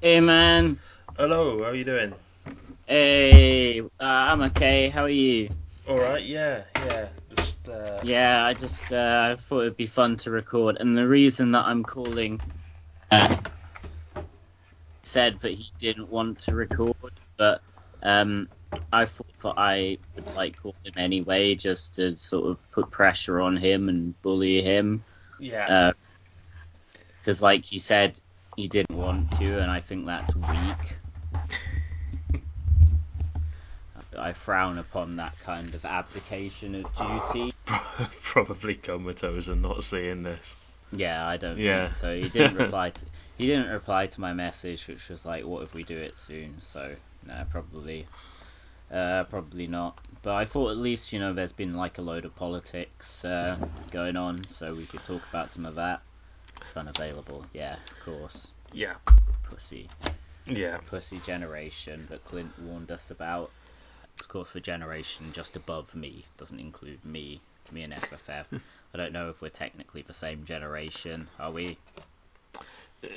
Hey man, Hello, how are you doing? hey, uh, I'm okay. How are you? All right, yeah, yeah. Just uh, Yeah, I just uh, thought it'd be fun to record, and the reason that I'm calling uh, said that he didn't want to record, but um, I thought that I would like call him anyway, just to sort of put pressure on him and bully him, yeah, because like he said, he didn't want to, and I think that's weak. I frown upon that kind of abdication of duty. probably comatose and not seeing this. Yeah, I don't Yeah. think so. He didn't reply to he didn't reply to my message, which was like, "What if we do it soon?" So, no, probably, uh, probably not. But I thought at least you know there's been like a load of politics uh, going on, so we could talk about some of that. If unavailable, yeah, of course. Yeah, Pussy, yeah, pussy generation that Clint warned us about. Of course, the generation just above me doesn't include me, me and FFF. I don't know if we're technically the same generation. Are we? Uh,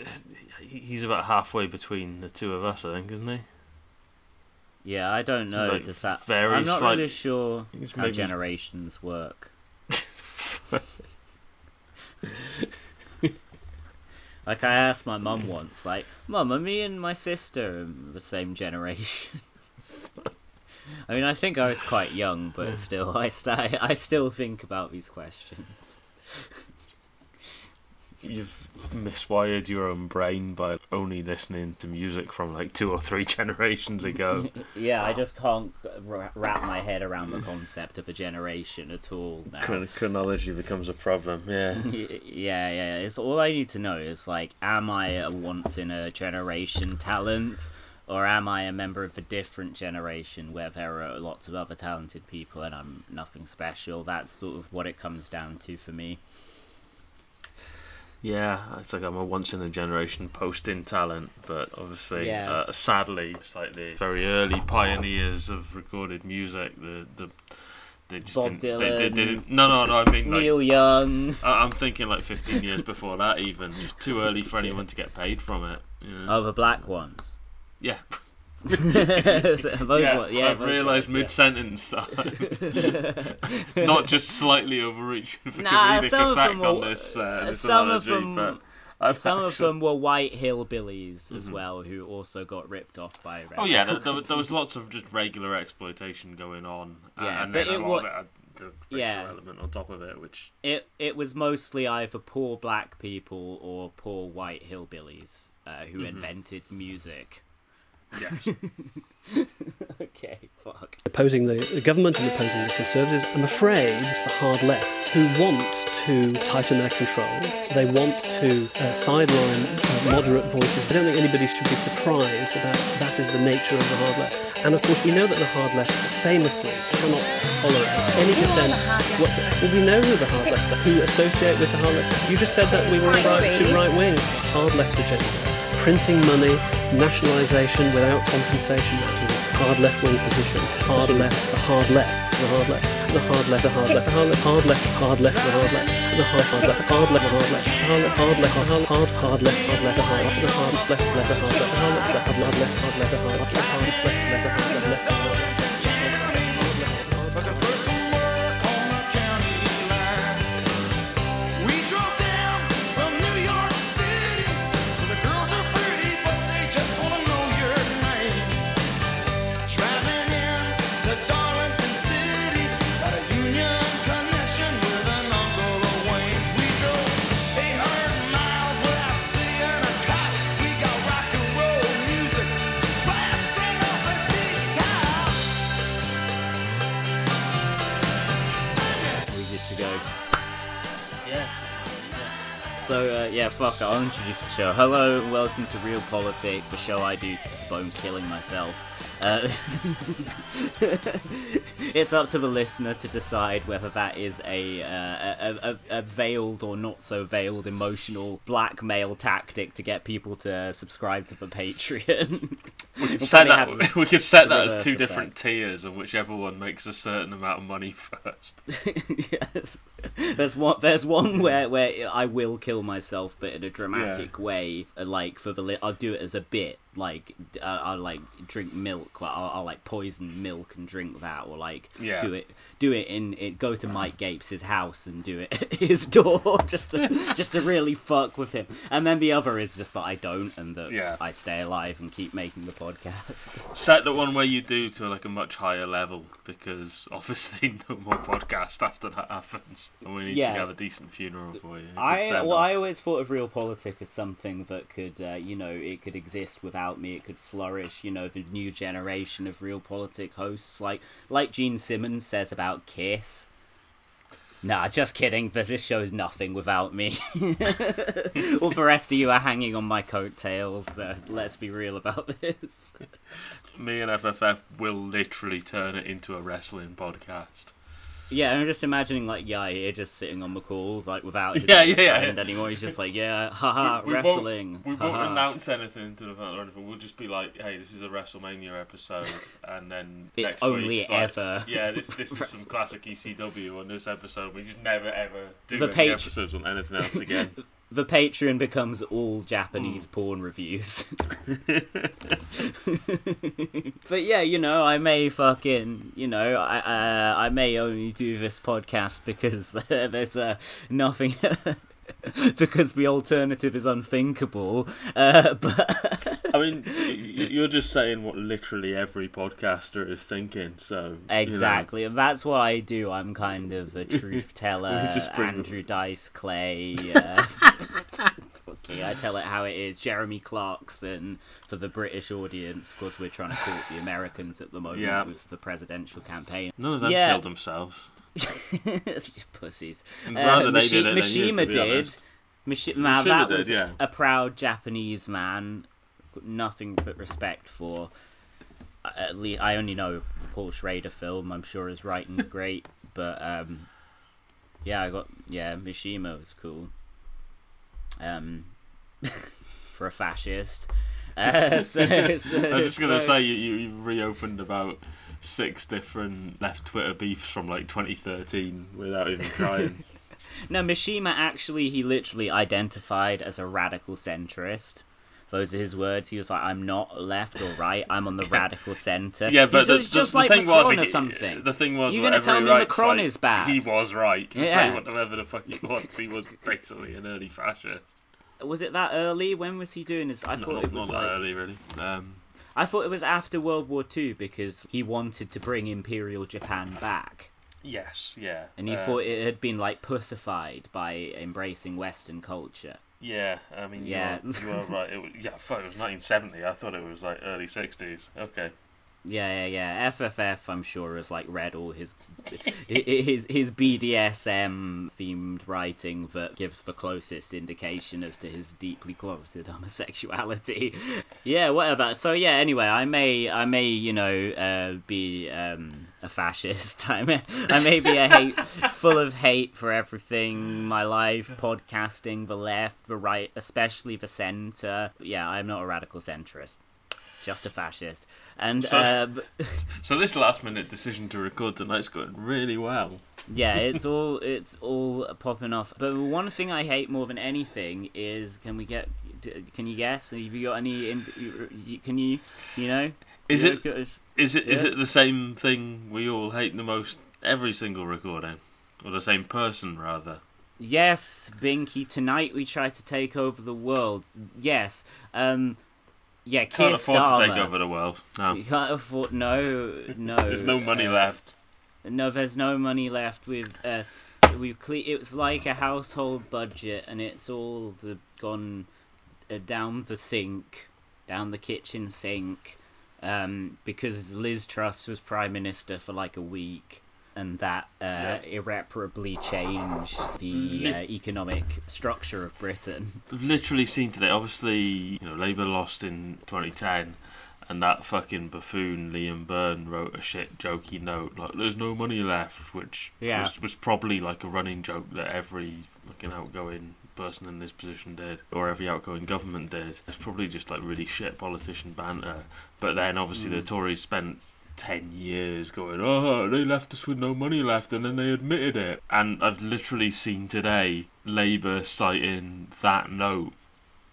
he's about halfway between the two of us, I think, isn't he? Yeah, I don't know. Like, Does that? very I'm not slight- really sure how maybe generations work. Like I asked my mum once, like, "Mum, are me and my sister the same generation?" I mean, I think I was quite young, but still, I st- I still think about these questions. You've miswired your own brain by only listening to music from like two or three generations ago. yeah, I just can't wrap my head around the concept of a generation at all now. Chron- Chronology becomes a problem. Yeah. yeah, yeah. It's all I need to know is like, am I a once in a generation talent, or am I a member of a different generation where there are lots of other talented people and I'm nothing special? That's sort of what it comes down to for me. Yeah, it's like I'm a once in a generation posting talent, but obviously, Yeah. uh, sadly, it's like the very early pioneers of recorded music. The the they just Bob didn't, they, they, they didn't. No, no, no. I mean, like, Neil Young. I- I'm thinking like 15 years before that, even just too early for anyone to get paid from it. You know? Oh, the black ones. yeah. those yeah, ones, yeah. I've those realised yeah. mid-sentence that not just slightly overreaching for Nah, comedic some of effect them on this, uh, this some of analogy, them- but I've Some of them were white hillbillies as Mhm. well, who also got ripped off by. Oh yeah, there, there, was- there was lots of just regular exploitation going on, uh, Yeah, and but then a lot wa- of it had the racial yeah. element on top of it, which It it was mostly either poor black people or poor white hillbillies uh, who Mhm. invented music. Yeah, okay, fuck. opposing the, the government and opposing the Conservatives. I'm afraid it's the hard left who want to tighten their control. They want to uh, sideline uh, moderate voices. I don't think anybody should be surprised about that is the nature of the hard left. And of course, we know that the hard left famously cannot tolerate any dissent whatsoever. Well, we know who the hard left are, who associate with the hard left. You just said that we were all right, too right wing. Hard left agenda. Printing money, nationalisation without compensation. That's a hard left wing position. Hard left, the hard left, the hard left, the hard left, the hard left, the hard left, hard left, hard left, the hard left, the hard hard left, hard left, hard left, hard left, hard left, hard hard hard left, hard left, hard the hard the hard left, hard left, the hard left, the hard left, the hard left, hard left, the hard left, the hard left, hard left, the hard left, hard left, the hard fuck. I'll introduce the show. Hello, and welcome to Real Politics, the show I do to postpone killing myself. Uh, it's up to the listener to decide whether that is a, uh, a, a, a veiled or not so veiled emotional blackmail tactic to get people to subscribe to the Patreon. We could set that. We could set that as two effect. different tiers, and whichever one makes a certain amount of money first. yes. There's one. There's one where where I will kill myself, but in a dramatic way. uh, Like for the, li- I'll do it as a bit. Like uh, I'll like drink milk. Like, I'll, I'll like poison milk and drink that, or like Yeah. do it. Do it in it. Go to Mike Gapes' house and do it at his door, just to just to really fuck with him. And then the other is just that I don't, and that Yeah. I stay alive and keep making the podcast. Set the one where you do to like a much higher level, because obviously no more podcast after that happens, and we need Yeah. to have a decent funeral for you. I well, I always thought of real Realpolitik as something that could, uh, you know, it could exist without me. It could flourish. You know, the new generation of real Realpolitik hosts, like like Gene Simmons says about Kiss. Nah, just kidding. But this show's nothing without me. All the rest of you are hanging on my coattails. Uh, let's be real about this. Me and FFF will literally turn it into a wrestling podcast. Yeah, I'm just imagining like Yai here just sitting on the calls, like without his Yeah, yeah, yeah. anymore. He's just like, yeah, haha, We- we won't- wrestling. We won't announce anything to the fan or anything. We'll just be like, "Hey, this is a WrestleMania episode," and then It's next only week, it's like, ever yeah, this this is some classic ECW on this episode. We just never ever do The any page- episodes on anything else again. the Patreon becomes all Japanese Hmm. porn reviews. but yeah, you know, I may fucking, you know, I uh, I may only do this podcast because there's uh, nothing. because the alternative is unthinkable, uh, but I mean, you're just saying what literally every podcaster is thinking. So you know. exactly, and that's what I do. I'm kind of a truth teller, We just bring- Andrew Dice Clay. Uh, I tell it how it is. Jeremy Clarkson for the British audience. Of course, we're trying to court the Americans at the moment Yeah. with the presidential campaign. none of them Yeah. killed themselves. Pussies. Uh, glad they did it than you, to Mishima did. Now that did, was yeah. a proud Japanese man. Got Nothing but respect for. At least I only know the Paul Schrader film. I'm sure his writing's great, but um, yeah, I got yeah. Mishima was cool. Um, for a fascist. Uh, so, so, I was just gonna say you, you reopened about six different left Twitter beefs from like 2013 without even trying. No, Mishima actually, he literally identified as a radical centrist. Those are his words. He was like, "I'm not left or right. I'm on the radical centre." yeah, but He's the, just, the, just the like thing Macron was, or something. The thing was, You're gonna tell he me Macron like, is bad? He was right. to Say Yeah. whatever the fuck he wants. He was basically an early fascist. Was it that early? When was he doing this? I No, thought not, it was not that like early, really. Um, I thought it was after World War Two because he wanted to bring Imperial Japan back, yes, yeah. and he um, thought it had been like pussified by embracing Western culture. Yeah, I mean, Yeah. you, are, you are right. It was, yeah, I thought it was 1970. I thought it was like early 60s. Okay. Yeah, yeah, yeah. FFF, I'm sure, has like read all his his his BDSM themed writing that gives the closest indication as to his deeply closeted homosexuality. yeah, whatever. So yeah, anyway, I may I may you know uh, be um, a fascist. I may I may be a hate full of hate for everything. My life, podcasting, the left, the right, especially the centre. Yeah, I'm not a radical centrist. Just a fascist, and So- um, So this last minute decision to record tonight's going really well. yeah, it's all it's all popping off. But one thing I hate more than anything is can we get? Can you guess? Have you got any? Can you? You know? Is You it know, is it is Yeah. it the same thing we all hate the most every single recording, or the same person rather? Yes, Binky. Tonight we try to take over the world. Yes. Um. Yeah, Keir Can't afford Starmer. to take over the world. No, You can't afford. No, no. there's no money uh, left. No, there's no money left. We've uh, we've cle- it was like a household budget, and it's all the, gone uh, down the sink, down the kitchen sink, um, because Liz Truss was prime minister for like a week, and that uh, Yeah. irreparably changed the uh, economic structure of Britain. Literally seen today. Obviously, you know, Labour lost in 2010, and that fucking buffoon Liam Byrne wrote a shit jokey note like "There's no money left," which Yeah. was, was probably like a running joke that every fucking outgoing person in this position did, or every outgoing government did. It's probably just like really shit politician banter. But then obviously the Tories spent 10 years going, oh, they left us with no money left, and then they admitted it. And I've literally seen today Labour citing that note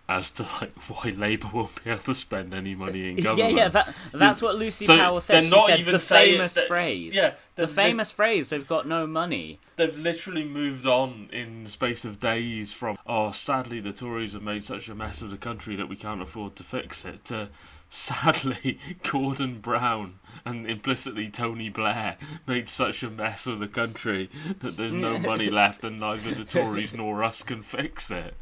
as to like why Labour won't be able to spend any money in government. yeah, that, that's what Lucy So Powell said. they're not said even the famous that- phrase. yeah, the famous phrase. They've got no money. They've literally moved on in the space of days from, oh, sadly the Tories have made such a mess of the country that we can't afford to fix it, to sadly Gordon Brown and implicitly Tony Blair made such a mess of the country that there's no money left and neither the Tories nor us can fix it.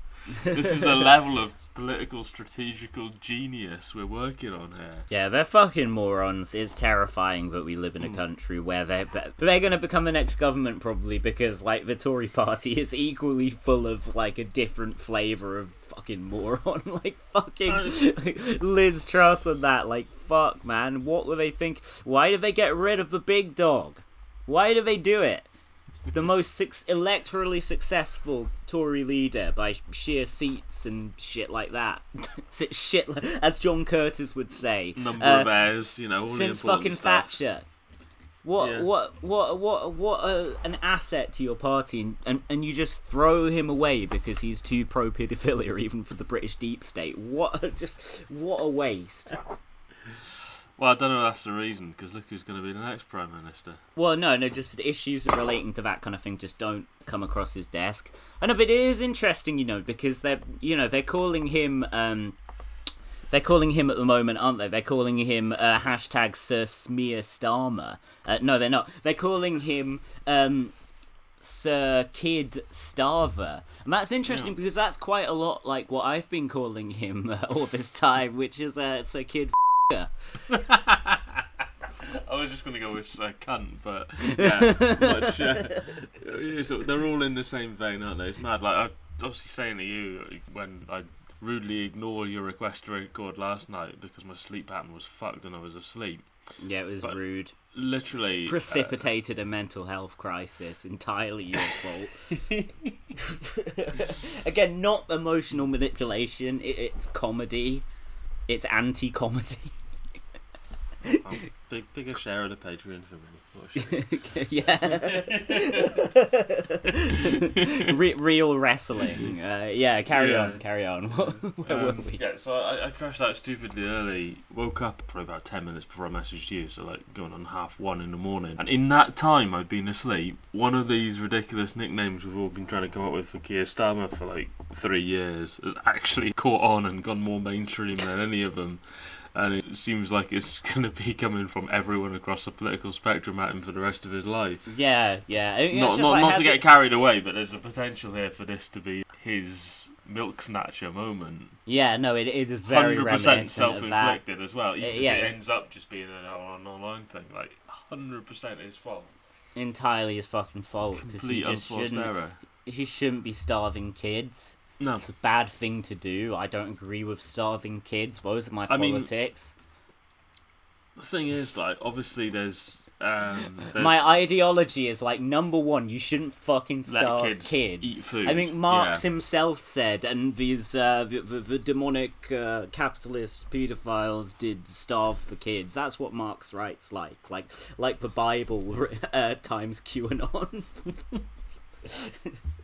This is the level of political strategical genius we're working on here. Yeah, they're fucking morons. It's terrifying that we live in a Hmm. country where they're they're gonna become the next government probably because like the Tory party is equally full of like a different flavour of fucking moron. like fucking Liz Truss and that. Like fuck, man. What were they think? Why did they get rid of the big dog? Why did they do it? The most suc electorally successful Tory leader by sheer seats and shit like that. shit, as John Curtice would say. Number Uh, of heirs, you know, all since fucking stuff. Thatcher. What Yeah. what what what what an asset to your party, and, and you just throw him away because he's too pro paedophilia, even for the British deep state. What just what a waste. Well, I don't know if that's the reason, because look who's going to be the next Prime Minister. Well, no, no, just issues relating to that kind of thing just don't come across his desk. I know, but it is interesting, you know, because they're you know they're calling him um. They're calling him at the moment, aren't they? They're calling him uh, hashtag Sir Smear Starmer. Uh, no, they're not. They're calling him um, Sir Kid Starver. And that's interesting Yeah. because that's quite a lot like what I've been calling him uh, all this time, which is uh, Sir Kid I was just going to go with uh, cunt, but yeah, much, uh, they're all in the same vein, aren't they? It's mad. Like I was saying to you when I rudely ignored your request to record last night because my sleep pattern was fucked and I was asleep. Yeah, it was But- rude. Literally, uh, Precipitated a mental health crisis. Entirely your fault. Again, not emotional manipulation. It, it's comedy. It's anti-comedy. oh, big, bigger share of the Patreon for me. What a shame. yeah. Re- real wrestling. Uh, yeah, carry Yeah. on, carry on. Where were Um, we? yeah, so I, I crashed out stupidly early. Woke up probably about ten minutes before I messaged you, so like going on half one in the morning. And in that time, I'd been asleep. One of these ridiculous nicknames we've all been trying to come up with for Keir Starmer for like three years has actually caught on and gone more mainstream than any of them. And it seems like it's going to be coming from everyone across the political spectrum at him for the rest of his life. Yeah, yeah. I mean, Not, not, like, not to get it- carried away, but there's a potential here for this to be his milk snatcher moment. Yeah, no, it, it is very Hundred percent reminiscent of that. self-inflicted as well. Even Uh, yeah, if it ends up just being an online thing, like hundred percent his fault. Entirely his fucking fault he Complete just unforced shouldn't. error. He shouldn't be starving kids. No, It's a bad thing to do. I don't agree with starving kids. Those are my I mean, politics. the thing is, like, obviously there's, um, My ideology is like number one, you shouldn't fucking starve kids eat food, I think Marx yeah. himself said, and these uh, the, the, the demonic uh, capitalist pedophiles did starve the kids. That's what Marx writes like, like like the Bible uh, times QAnon.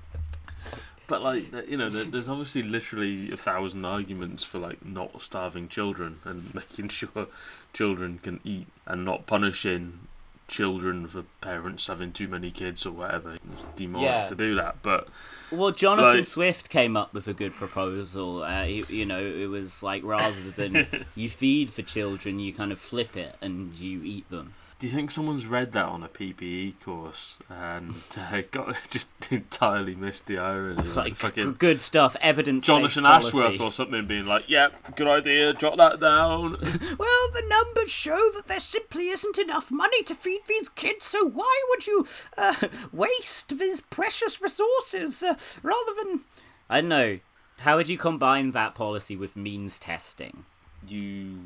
But like, you know, there- there's obviously literally a thousand arguments for like not starving children and making sure children can eat and not punishing children for parents having too many kids or whatever. It's demonic Yeah. to do that, but Well, Jonathan Like- Swift came up with a good proposal. Uh, you, you know, it was like rather than you feed for children, you kind of flip it and you eat them. Do you think someone's read that on a PPE course and uh, got just entirely missed the irony? Like, fucking good stuff, evidence. Jonathan Ashworth or something being like, "Yep, good idea, jot that down." Well, the numbers show that there simply isn't enough money to feed these kids, so why would you uh, waste these precious resources uh, rather than. I don't know. How would you combine that policy with means testing? you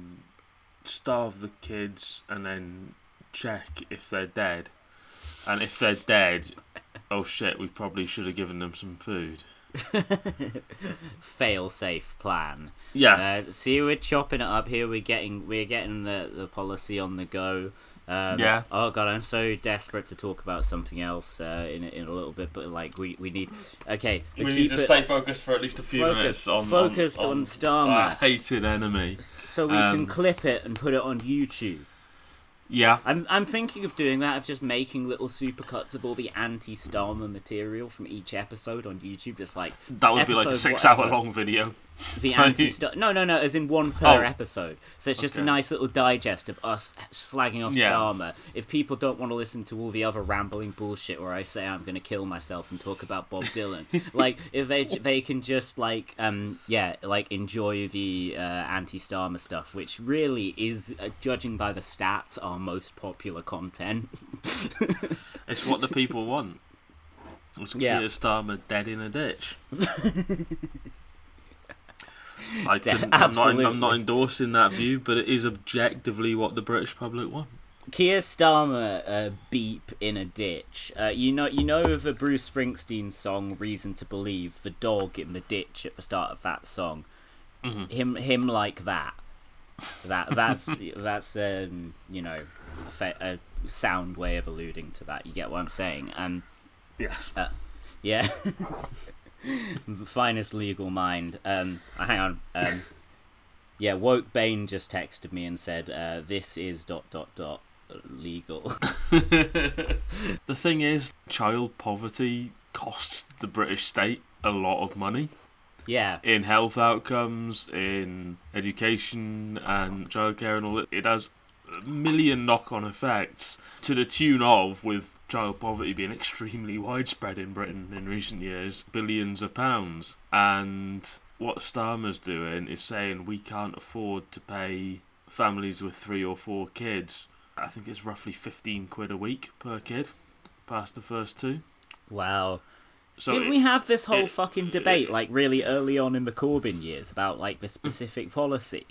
starve the kids and then check if they're dead. And if they're dead, oh shit, we probably should have given them some food. fail safe plan. Yeah. Uh, see, we're chopping it up here. We're getting we're getting the, the policy on the go. Um, Yeah. Oh god, I'm so desperate to talk about something else uh, in a- in a little bit, but like we, we need. Okay, we need to it stay focused for at least a few Focus- minutes on focused on, on Starmer. our hated enemy. so we can um, clip it and put it on YouTube. Yeah. I'm I'm thinking of doing that of just making little supercuts of all the anti-Starmer material from each episode on YouTube, just like That would be like a episode six-hour whatever. long video. The anti Star. No, no, no, as in one per Oh. episode. So it's just a nice little digest of us slagging off Yeah. Starmer. If people don't want to listen to all the other rambling bullshit where I say I'm going to kill myself and talk about Bob Dylan, like if they they can just like um yeah like enjoy the uh, anti Starmer stuff, which really is uh, judging by the stats our most popular content. It's what the people want. It's Yeah. Keir Starmer dead in a ditch. I I'm, not, I'm not endorsing that view, but it is objectively what the British public want. Keir Starmer uh, beep in a ditch. Uh, you know, you know the Bruce Springsteen song "Reason to Believe." The dog in the ditch at the start of that song. Mhm. Him, him like that. That that's that's um, you know a, fa- a sound way of alluding to that. You get what I'm saying? And Yes. yeah, the finest legal mind. Um, uh, hang on. Um, yeah, woke Bane just texted me and said, uh, "This is dot dot dot legal." the thing is, child poverty costs the British state a lot of money yeah. in health outcomes, in education and childcare and all that. It has a million knock-on effects to the tune of, with child poverty being extremely widespread in Britain in recent years, billions of pounds. And what Starmer's doing is saying we can't afford to pay families with three or four kids. I think it's roughly 15 quid a week per kid, past the first two. Wow. So Didn't it- we have this whole it- fucking debate like really early on in the Corbyn years about like the specific policy?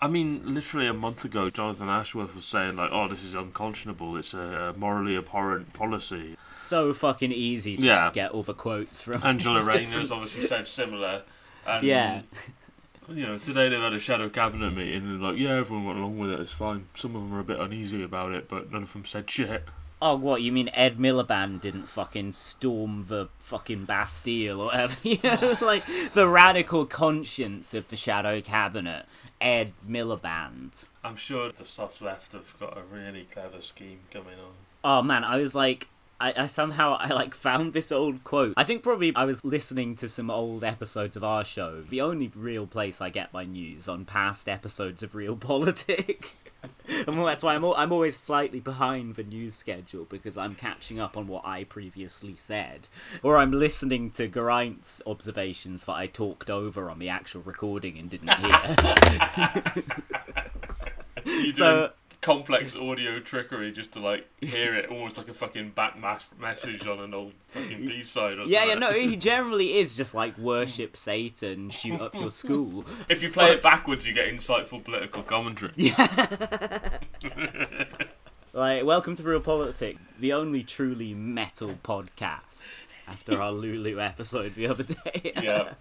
I mean, literally a month ago, Jonathan Ashworth was saying like, "Oh, this is unconscionable. It's a morally abhorrent policy." So fucking easy to Yeah. just get all the quotes from. Angela Rayner different- has obviously said similar. And, Yeah. You know, today they've had a shadow cabinet meeting and like, yeah, everyone went along with it. It's fine. Some of them are a bit uneasy about it, but none of them said shit. Oh, what you mean? Ed Miliband didn't fucking storm the fucking Bastille or whatever? You know, like the radical conscience of the shadow cabinet, Ed Miliband. I'm sure the soft left have got a really clever scheme coming on. Oh man, I was like, I, I somehow I like found this old quote. I think probably I was listening to some old episodes of our show. The only real place I get my news on past episodes of Real Politic. and that's why I'm al- I'm always slightly behind the news schedule because I'm catching up on what I previously said, or I'm listening to Geraint's observations that I talked over on the actual recording and didn't hear. So- doing complex audio trickery just to like hear it almost like a fucking backmask message on an old fucking B side or yeah, yeah, something. no, he generally is just like worship Satan, shoot up your school. If you play it backwards, you get insightful political commentary. Yeah. Like, welcome to Real Politics, the only truly metal podcast. After our Lulu episode the other day. Yeah.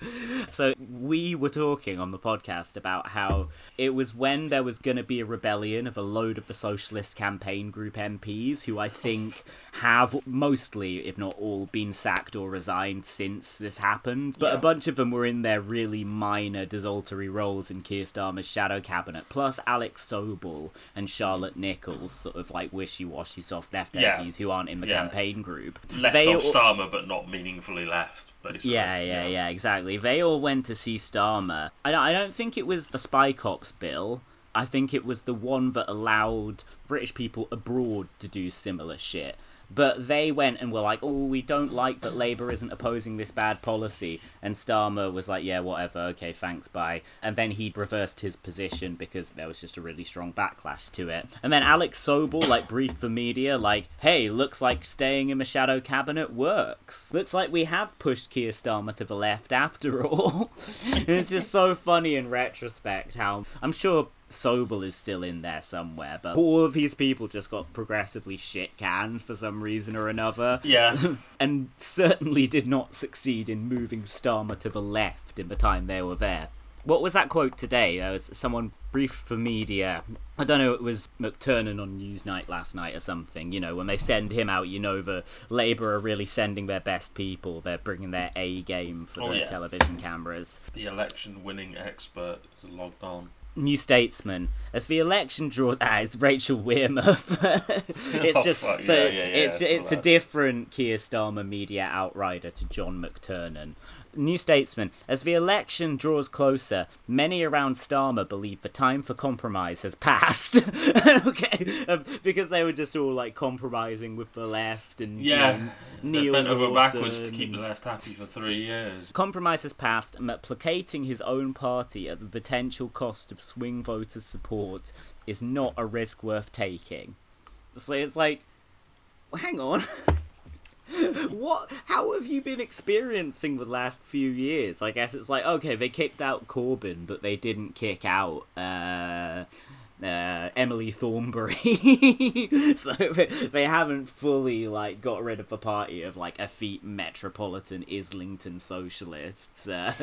So, we were talking on the podcast about how it was when there was going to be a rebellion of a load of the Socialist Campaign Group MPs who I think have mostly, if not all, been sacked or resigned since this happened. But Yeah. a bunch of them were in their really minor, desultory roles in Keir Starmer's shadow cabinet, plus Alex Sobel and Charlotte Nichols, sort of like wishy-washy soft left Yeah. MPs who aren't in the Yeah. campaign group. Left They of all- Starmer, but not meaningfully left, basically. yeah, yeah, yeah, exactly. They all went to see Starmer. I don't, I don't think it was the Spy Cops bill. I think it was the one that allowed British people abroad to do similar shit. But they went and were like, oh, we don't like that Labour isn't opposing this bad policy. And Starmer was like, yeah, whatever, okay, thanks, bye. And then he reversed his position because there was just a really strong backlash to it. And then Alex Sobel, like, briefed the media, like, hey, looks like staying in the shadow cabinet works. Looks like we have pushed Keir Starmer to the left after all. it's just so funny in retrospect how I'm sure Sobel is still in there somewhere, but all of these people just got progressively shit canned for some reason or another. Yeah. and certainly did not succeed in moving Starmer to the left in the time they were there. What was that quote today? There was someone briefed for media. I don't know, it was McTernan on Newsnight last night or something. You know, when they send him out, you know the Labour are really sending their best people. They're bringing their A game for Oh, the yeah. television cameras. the election winning expert is logged on. New Statesman. As the election draws, ah, it's Rachel Wearmouth. it's Oh, just fuck, so yeah, yeah, yeah, it's it's a different Keir Starmer media outrider to John McTernan. New Statesman. As the election draws closer, many around Starmer believe the time for compromise has passed. okay, um, because they were just all like compromising with the left and you Yeah. know, They Neil bent over backwards to keep the left happy for three years. Compromise has passed, and that placating his own party at the potential cost of swing voters' support is not a risk worth taking. So it's like, well, hang on. what? How have you been experiencing the last few years? I guess it's like okay, they kicked out Corbyn, but they didn't kick out uh, uh, Emily Thornberry. so they, they haven't fully like got rid of the party of like effete metropolitan Islington socialists. Uh,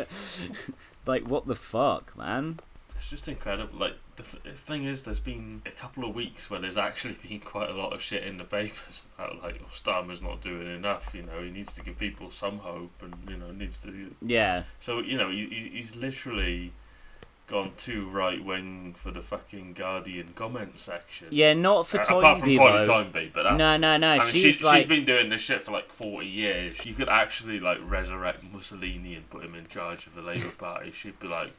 like what the fuck, man? It's just incredible. Like the, th- the thing is, there's been a couple of weeks where there's actually been quite a lot of shit in the papers about like oh, Starmer's not doing enough. You know, he needs to give people some hope, and you know needs to. Yeah, So you know, he, he- he's literally gone too right wing for the fucking Guardian comment section. yeah, not for Uh, apart from Toynbee though. Toynbee, but that's, No, no, no. I mean, she's she's, like she's been doing this shit for like 40 years. You could actually like resurrect Mussolini and put him in charge of the Labour Party. She'd be like,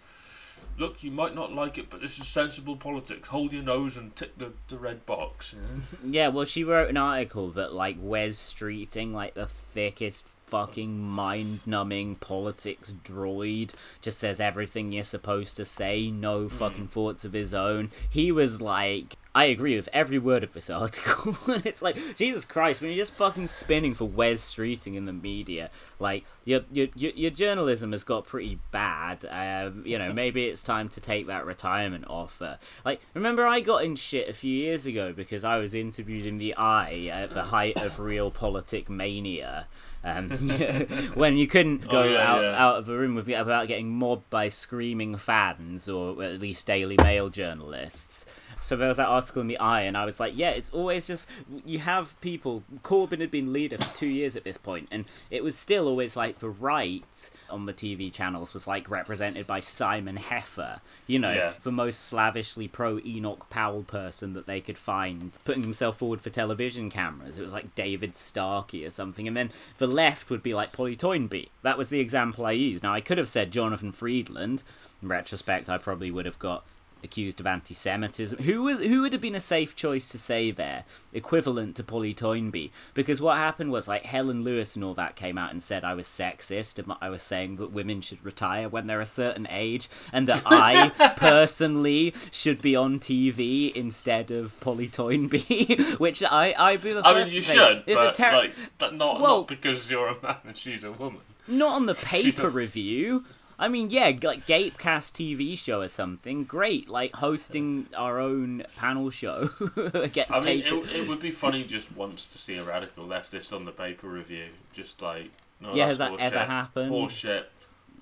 "Look, you might not like it, but this is sensible politics. Hold your nose and tick the, the red box." You know? Yeah, well, she wrote an article that like Wes Streeting, like the thickest fucking mind-numbing politics droid, just says everything you're supposed to say, no hmm. fucking thoughts of his own. He was like. I agree with every word of this article. it's like, Jesus Christ, when you're just fucking spinning for Wes Streeting in the media, like, your, your, your, your journalism has got pretty bad. Um, you know, maybe it's time to take that retirement offer. Like, remember I got in shit a few years ago because I was interviewed in the Eye at the height of real politic mania. Um, when you couldn't go Oh, yeah, out, yeah. out of a room without getting mobbed by screaming fans or at least Daily Mail journalists. So there was that article in the Eye, and I was like, yeah, it's always just you have people. Corbyn had been leader for two years at this point, and it was still always like the right on the TV channels was like represented by Simon Heffer, you know, Yeah. the most slavishly pro Enoch Powell person that they could find, putting himself forward for television cameras. It was like David Starkey or something, and then the left would be like Polly Toynbee. That was the example I used. Now I could have said Jonathan Freedland. In retrospect, I probably would have got accused of anti-Semitism. Who was who would have been a safe choice to say there, equivalent to Polly Toynbee? Because what happened was like Helen Lewis and all that came out and said I was sexist and I was saying that women should retire when they're a certain age, and that I personally should be on TV instead of Polly Toynbee, which I I'd be the I mean, you should, is a but ter- like, but not Well- not because you're a man and she's a woman. Not on the paper review. I mean, yeah, like Gapecast TV show or something. Great, like hosting our own panel show gets I mean, taken. it, it would be funny just once to see a radical leftist on the paper review, just like, no, Yeah, that's has that ever horseshit. happened? Horseshit.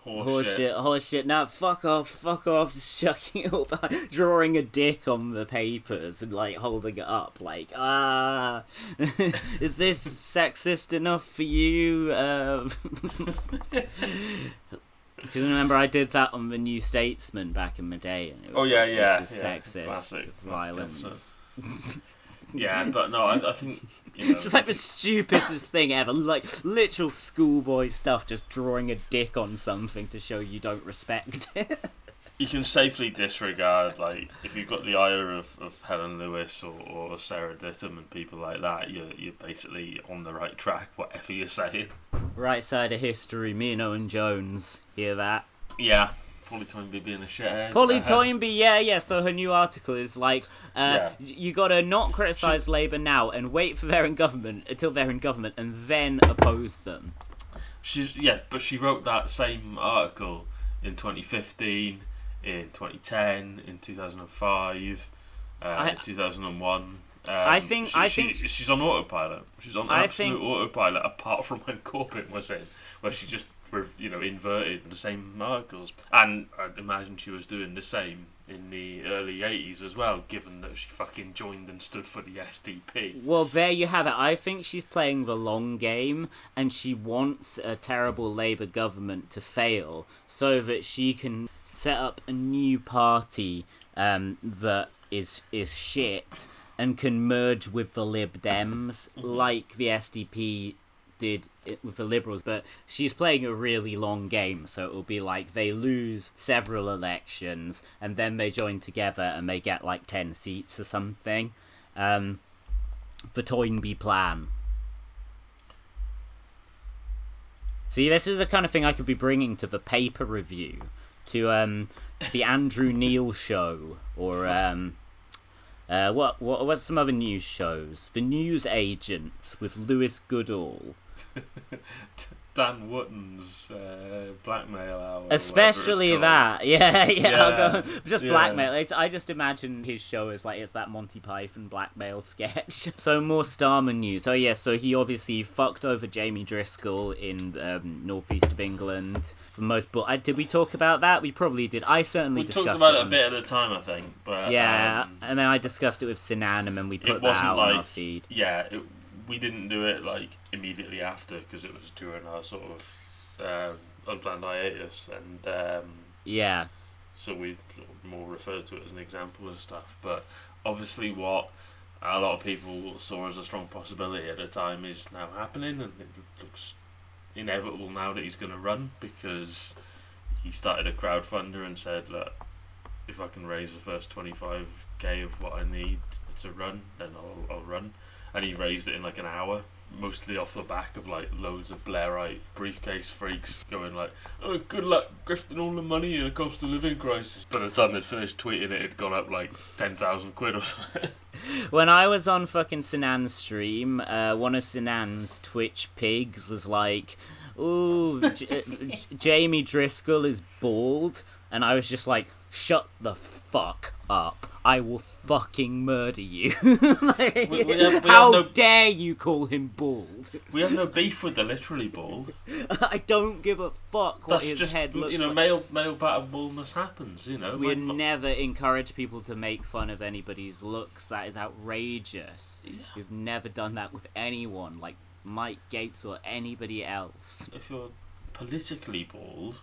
Horseshit. Horseshit, horseshit. Now, fuck off, fuck off, shucking it up, drawing a dick on the papers and like holding it up, like, ah, is this sexist enough for you? Um, Because remember, I did that on the New Statesman back in the day, and it Oh yeah, like, yeah, this is yeah. sexist Classic, classic violence. episode. Yeah, but no, I, I think you know, It's just like the stupidest thing ever, like literal schoolboy stuff, just drawing a dick on something to show you don't respect it. you can safely disregard like if you've got the ire of, of Helen Lewis or, or Sarah Ditum and people like that, you're you're basically on the right track, whatever you're saying. right side of history, me and Owen Jones. Hear that? Yeah, Polly Toynbee being a shithead. Polly Uh-huh. Toynbee, yeah, yeah. So her new article is like, uh, Yeah. you gotta not criticise Labour now and wait for they're in government until they're in government and then oppose them. She's yeah, but she wrote that same article in 2015, in 2010, in 2005, uh, I- in 2001. Um, I think- she- I she- think- she's on autopilot. She's on I absolute think- autopilot, apart from when Corbyn was in, where she just re- you know inverted the same articles. And I'd imagine she was doing the same in the early 80s as well, given that she fucking joined and stood for the SDP. Well, there you have it. I think she's playing the long game, and she wants a terrible Labour government to fail so that she can set up a new party um, that is is shit and can merge with the Lib Dems, like the SDP did with the Liberals. But she's playing a really long game, so it will be like they lose several elections and then they join together and they get like ten seats or something. Um, the Toynbee plan. See, this is the kind of thing I could be bringing to the paper review, to um, the Andrew Neil show, or um, uh, what what what's some other news shows? The News Agents with Lewis Goodall, Dan Wootton's uh, blackmail hour. especially that. Yeah, yeah. I'll go, just yeah. blackmail. It's, I just imagine his show is like it's that Monty Python blackmail sketch. so more Starmer news. Oh yeah, so he obviously fucked over Jamie Driscoll in um, northeast of England. For most, but uh, did we talk about that? We probably did. I certainly We discussed talked about it. it a bit at a time, I think. But Yeah, um, and then I discussed it with Sinan, and then we put it that out like on our feed. yeah, it, we didn't do it like immediately after because it was during our sort of um, unplanned hiatus, and um, Yeah, so we sort of more referred to it as an example and stuff. But obviously, what a lot of people saw as a strong possibility at the time is now happening, and it looks inevitable now that he's going to run because he started a crowdfunder and said, look, if I can raise the first 25k of what I need to run, then I'll, I'll run. And he raised it in like an hour, mostly off the back of like loads of Blairite briefcase freaks going like, oh, good luck grifting all the money in a cost of living crisis. By the time they'd finished tweeting it, it'd gone up like 10,000 quid or something. when I was on fucking Sinan's stream, uh, one of Sinan's Twitch pigs was like, "Ooh, J- Jamie Driscoll is bald," and I was just like, "Shut the fuck up! I will fucking murder you! Like, We- we have- we how no- dare you call him bald? we have no beef with the literally bald. I don't give a fuck what That's his just, head looks like. you know, like." male, male pattern baldness happens, you know. We My- never encourage people to make fun of anybody's looks. That is outrageous. We've never done that with anyone, like Mike Gapes or anybody else. if you're politically bald,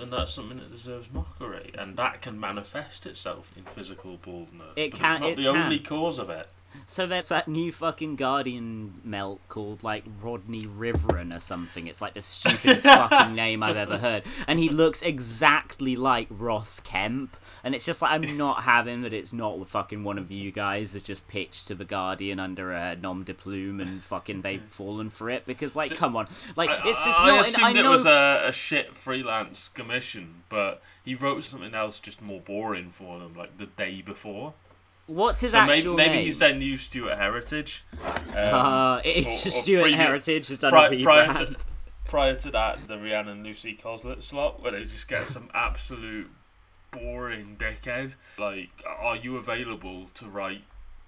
then that's something that deserves mockery, and that can manifest itself in physical baldness. It but can- It's not it the can. only cause of it. So there's that new fucking Guardian melt called like Rodney Riveron or something. It's like the stupidest fucking name I've ever heard. And he looks exactly like Ross Kemp. And it's just like I'm not having that it's not fucking one of you guys that's just pitched to the Guardian under a nom de plume and fucking they've fallen for it because like So- come on. Like I, it's just I, not I assumed I it was a, a shit freelance commission, but he wrote something else just more boring for them, like the day before. What's his so actual maybe name. Maybe he's their new Stuart Heritage. Um, uh, it's or- just or Stuart previous- Heritage has done pri- prior to prior to that, the Rhiannon and Lucy Cosslett slot, where they just get some absolute boring dickhead. Like, are you available to write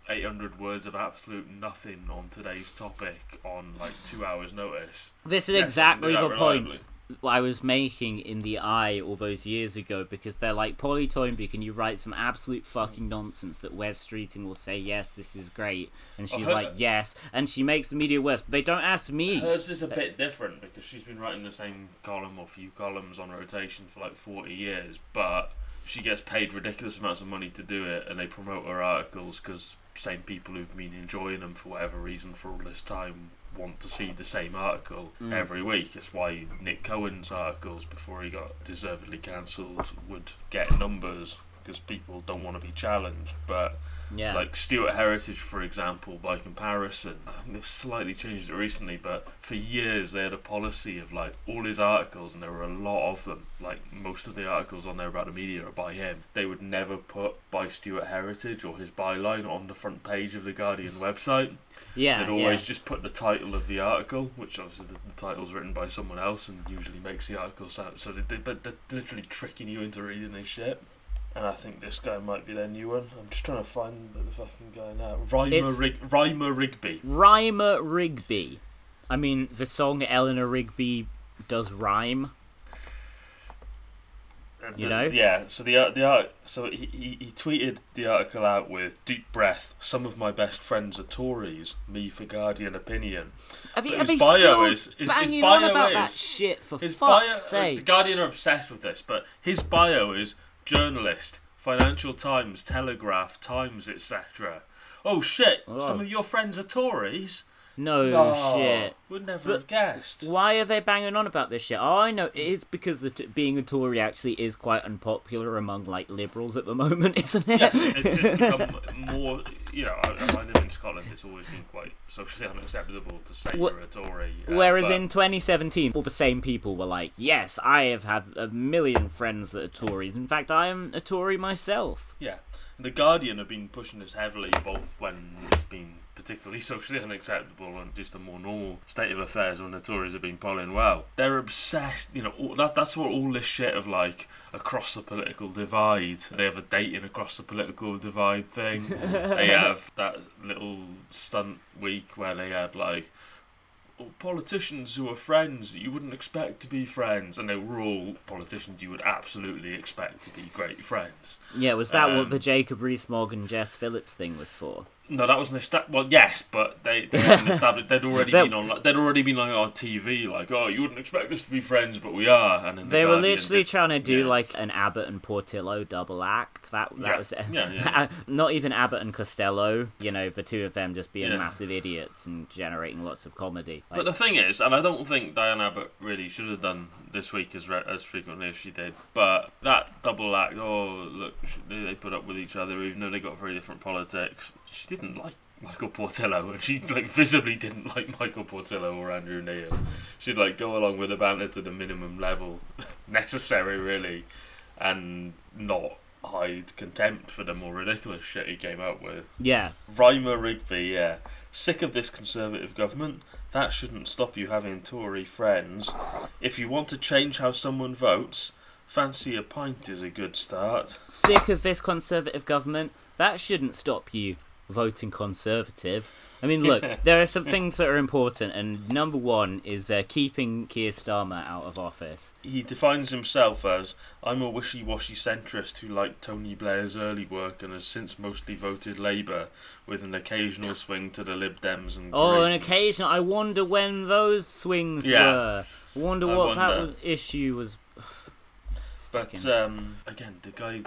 800 words of absolute nothing on today's topic on like two hours' notice? This is Yes, exactly the that point. I was making in the eye all those years ago because they're like, Polly Toynbee, can you write some absolute fucking nonsense that Wes Streeting will say, yes, this is great. And she's like, yes. And she makes the media worse. They don't ask me. Hers is a bit different because she's been writing the same column or few columns on rotation for like 40 years, but she gets paid ridiculous amounts of money to do it, and they promote her articles because same people who've been enjoying them for whatever reason for all this time want to see the same article Mm. every week. It's why Nick Cohen's articles before he got deservedly cancelled would get numbers because people don't want to be challenged, but Yeah. like Stuart Heritage, for example, by comparison, they've slightly changed it recently, but for years they had a policy of like all his articles, and there were a lot of them. Like most of the articles on there about the media are by him. They would never put by Stuart Heritage or his byline on the front page of the Guardian website. yeah. They'd always yeah. just put the title of the article, which obviously the, the title's written by someone else and usually makes the article sound. So they, they, but they're literally tricking you into reading this shit. And I think this guy might be their new one. I'm just trying to find the fucking guy now. It's- Rig- Rhymer Rigby. Rhymer Rigby. I mean, the song Eleanor Rigby does rhyme. And You the- know? Yeah. So the art- the art. So he, he he tweeted the article out with deep breath. Some of my best friends are Tories. Me for Guardian opinion. Have you, But have his you bio still is- his- his banging bio on about that is- shit for His fuck's bio. uh, sake? The Guardian are obsessed with this, but his bio is journalist, Financial Times, Telegraph, Times, etc. Oh shit! Oh. Some of your friends are Tories. no No, shit. Would never But have guessed. Why are they banging on about this shit? Oh, I know. It's because the t- being a Tory actually is quite unpopular among like liberals at the moment, isn't it? Yeah, it's just become more. You know, I, I live in Scotland. It's always been quite socially unacceptable to say Wha- you're a Tory. uh, Whereas but- in 2017, all the same people were like, "Yes, I have had a million friends that are Tories. In fact, I am a Tory myself." Yeah, the Guardian have been pushing this heavily, both when it's been particularly socially unacceptable and just a more normal state of affairs when the Tories have been polling well. They're obsessed, you know. All, that that's what all this shit of like across the political divide. They have a dating across the political divide thing. they have that little stunt week where they had like. Politicians who are friends that you wouldn't expect to be friends, and they were all politicians you would absolutely expect to be great friends. Yeah, was that Um, what the Jacob Rees-Mogg and Jess Phillips thing was for? No, that wasn't established. well, yes, but they, they hadn't established. They'd already They- been on. Like, they'd already been like on TV, like, oh, you wouldn't expect us to be friends, but we are. And then the They were Guardian literally did- trying to do yeah. like an Abbott and Portillo double act. That that Yeah, was yeah, yeah. not even Abbott and Costello. You know, the two of them just being Yeah. massive idiots and generating lots of comedy. But the thing is, and I don't think Diane Abbott really should have done this week as re- as frequently as she did. But that double act, oh look, sh- they they put up with each other, even though they got very different politics. She didn't like Michael Portillo, and she like visibly didn't like Michael Portillo or Andrew Neil. She'd like go along with the banter to the minimum level necessary, really, and not hide contempt for the more ridiculous shit he came up with. yeah, Rhymer Rigby, yeah. Sick of this Conservative government? That shouldn't stop you having Tory friends. If you want to change how someone votes, fancy a pint is a good start. sick of this Conservative government. That shouldn't stop you voting Conservative. I mean, look, there are some things that are important, and number one is uh, keeping Keir Starmer out of office. He defines himself as I'm a wishy washy centrist who liked Tony Blair's early work and has since mostly voted Labour, with an occasional swing to the Lib Dems and Oh, an Greens." occasion. I wonder when those swings Yeah. were. I wonder I what that wonder. was, issue was. But um, again, the guy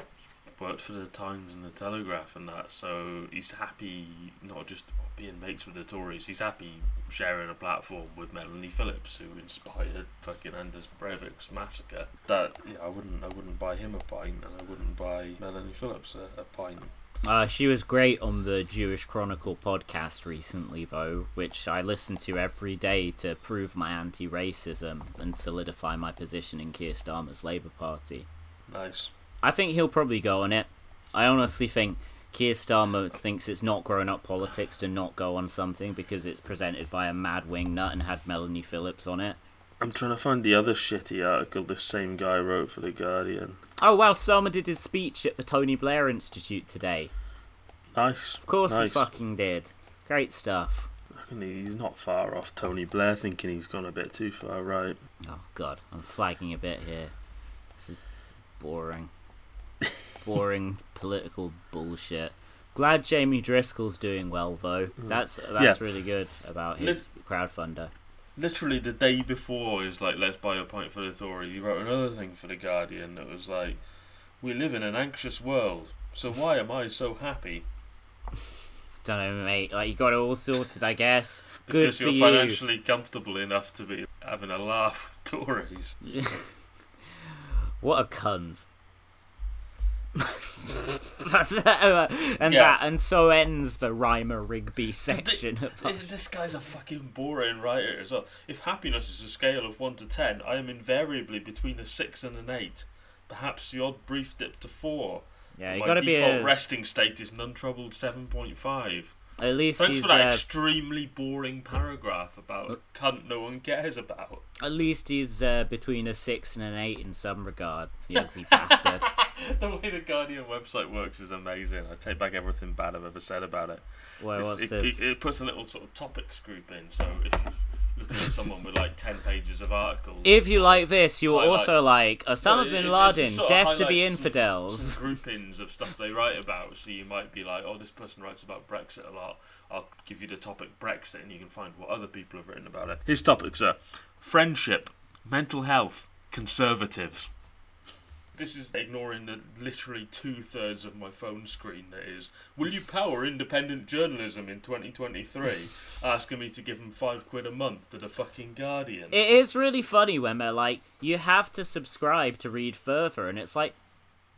worked for the Times and the Telegraph and that, so he's happy not just being mates with the Tories. He's happy sharing a platform with Melanie Phillips, who inspired fucking Anders Breivik's massacre. That yeah, I wouldn't, I wouldn't buy him a pint, and I wouldn't buy Melanie Phillips a, a pint. Uh, she was great on the Jewish Chronicle podcast recently, though, which I listen to every day to prove my anti-racism and solidify my position in Keir Starmer's Labour Party. Nice. I think he'll probably go on it. I honestly think Keir Starmer thinks it's not grown-up politics to not go on something because it's presented by a mad wingnut and had Melanie Phillips on it. I'm trying to find the other shitty article this same guy wrote for the Guardian. Oh well, Starmer did his speech at the Tony Blair Institute today. Nice. Of course he fucking did. Great stuff. He's not far off Tony Blair thinking he's gone a bit too far right. Oh god, I'm flagging a bit here. This is boring. Boring political bullshit. Glad Jamie Driscoll's doing well though. Mm. That's that's really good about his crowdfunder. literally the day before is like let's buy a pint for the Tory. He wrote another thing for the Guardian that was like, we live in an anxious world, so why am I so happy? Don't know, mate. Like you got it all sorted, I guess. Good Because for you're you. financially comfortable enough to be having a laugh with Tories. what a cunt. Uh, and Yeah. that and so ends the Rhymer Rigby section of This, this guy's a fucking boring writer as well. If happiness is a scale of 1 to 10, I am invariably between a 6 and an 8. Perhaps the odd brief dip to 4. Yeah, you My gotta be default a resting state is an untroubled 7.5. At least Thanks he's for that uh, extremely boring paragraph about a cunt no one cares about. at least he's uh, between a six and an eight in some regard. The ugly bastard. the way the Guardian website works is amazing. I take back everything bad I've ever said about it. Well, It's- what's it, this? it, it puts a little sort of topics group in, so if you're looking at someone with like 10 pages of articles. If you like this, you'll Highlight- also like Osama bin it's- it's Laden, just sort of death to the highlights some- infidels. Some, groupings of stuff they write about, so you might be like, oh, this person writes about Brexit a lot. I'll give you the topic Brexit, and you can find what other people have written about it. His topics are friendship, mental health, conservatives. This is ignoring the literally two thirds of my phone screen that is, will you power independent journalism in 2023? Asking me to give them five quid a month to the fucking Guardian. It is really funny when they're like, you have to subscribe to read further, and it's like,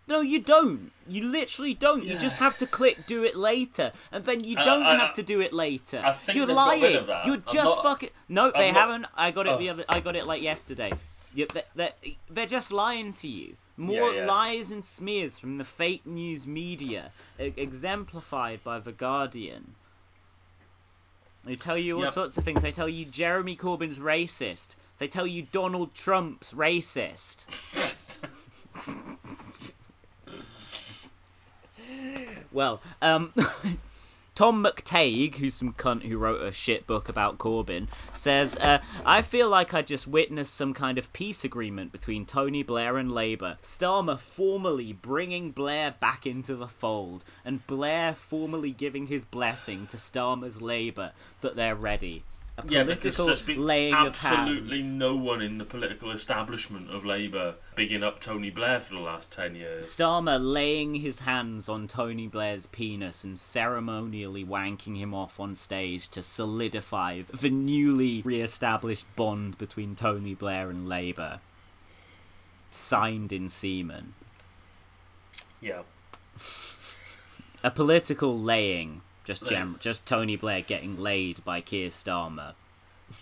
no, you don't. You literally don't. You just have to click do it later, and then you don't I- have to do it later. I think You're lying. rid of that. You're just not- fucking. No, they not- haven't. I got it the Oh. other. I got it like yesterday. You, they, they, they're just lying to you. More Yeah, yeah. lies and smears from the fake news media, e- exemplified by the Guardian. They tell you all Yep. sorts of things. They tell you Jeremy Corbyn's racist. They tell you Donald Trump's racist. well, um, Tom McTague, who's some cunt who wrote a shit book about Corbyn, says, uh, I feel like I just witnessed some kind of peace agreement between Tony Blair and Labour. Starmer formally bringing Blair back into the fold, and Blair formally giving his blessing to Starmer's Labour that they're ready. A Yeah, because political there's been laying of absolutely no one in the political establishment of Labour bigging up Tony Blair for the last ten years. Starmer laying his hands on Tony Blair's penis and ceremonially wanking him off on stage to solidify the newly re-established bond between Tony Blair and Labour. Signed in semen. Yeah, A political laying. Just Right. gem- just Tony Blair getting laid by Keir Starmer.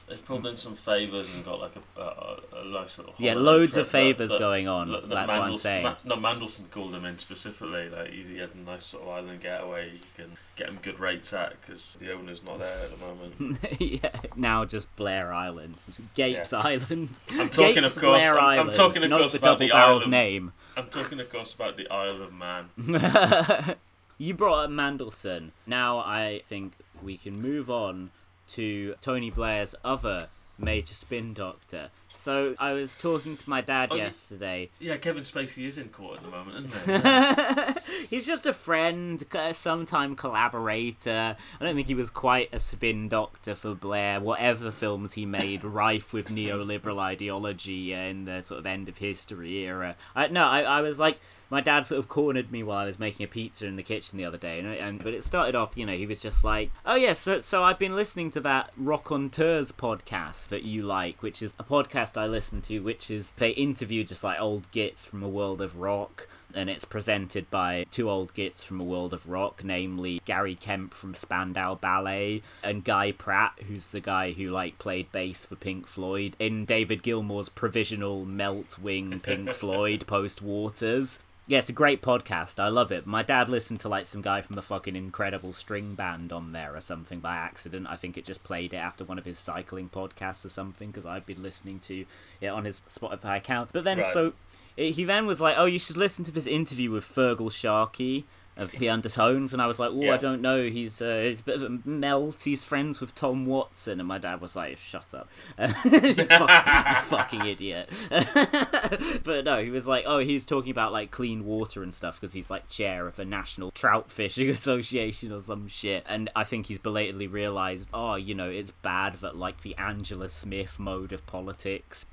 they pulled in some favours and got like a, a, a nice little. Yeah, loads of favours that- going on. that- that That's what I'm saying. Ma- no, Mandelson called him in specifically. Like he had a nice sort of island getaway. You can get him good rates at because the owner's not there at the moment. yeah, now just Blair Island, Gates Yeah. Island. I'm talking, Gates of course. Blair I'm, I'm talking, of course, the about the double-barreled name. I'm talking, of course, about the Isle of Man. you brought up Mandelson. Now I think we can move on to Tony Blair's other major spin doctor. So I was talking to my dad Oh, yesterday. Yeah, Kevin Spacey is in court at the moment, isn't he? Yeah. He's just a friend, a sometime collaborator. I don't think he was quite a spin doctor for Blair. Whatever films he made, rife with neoliberal ideology in the sort of end of history era. I, no, I, I was like, my dad sort of cornered me while I was making a pizza in the kitchen the other day, and, and but it started off, you know, he was just like, oh yeah, so so I've been listening to that Rock on Tours podcast that you like, which is a podcast I listen to, which is they interview just like old gits from a world of rock and it's presented by two old gits from a world of rock, namely Gary Kemp from Spandau Ballet and Guy Pratt, who's the guy who like played bass for Pink Floyd in David Gilmour's provisional Melt Wing Pink Floyd post Waters. Yeah, it's a great podcast. I love it. My dad listened to like some guy from a fucking incredible string band on there or something by accident. I think it just played it after one of his cycling podcasts or something because I've been listening to it on his Spotify account. But then Right. so he then was like, "Oh, you should listen to this interview with Feargal Sharkey of the Undertones," and I was like, "Oh, I don't know. He's uh, he's a bit of a melt. He's friends with Tom Watson." And my dad was like, "Shut up, you, fuck, fucking idiot." but no, he was like, "Oh, he's talking about like clean water and stuff because he's like chair of a national trout fishing association or some shit." And I think he's belatedly realized, "Oh, you know, it's bad that like the Angela Smith mode of politics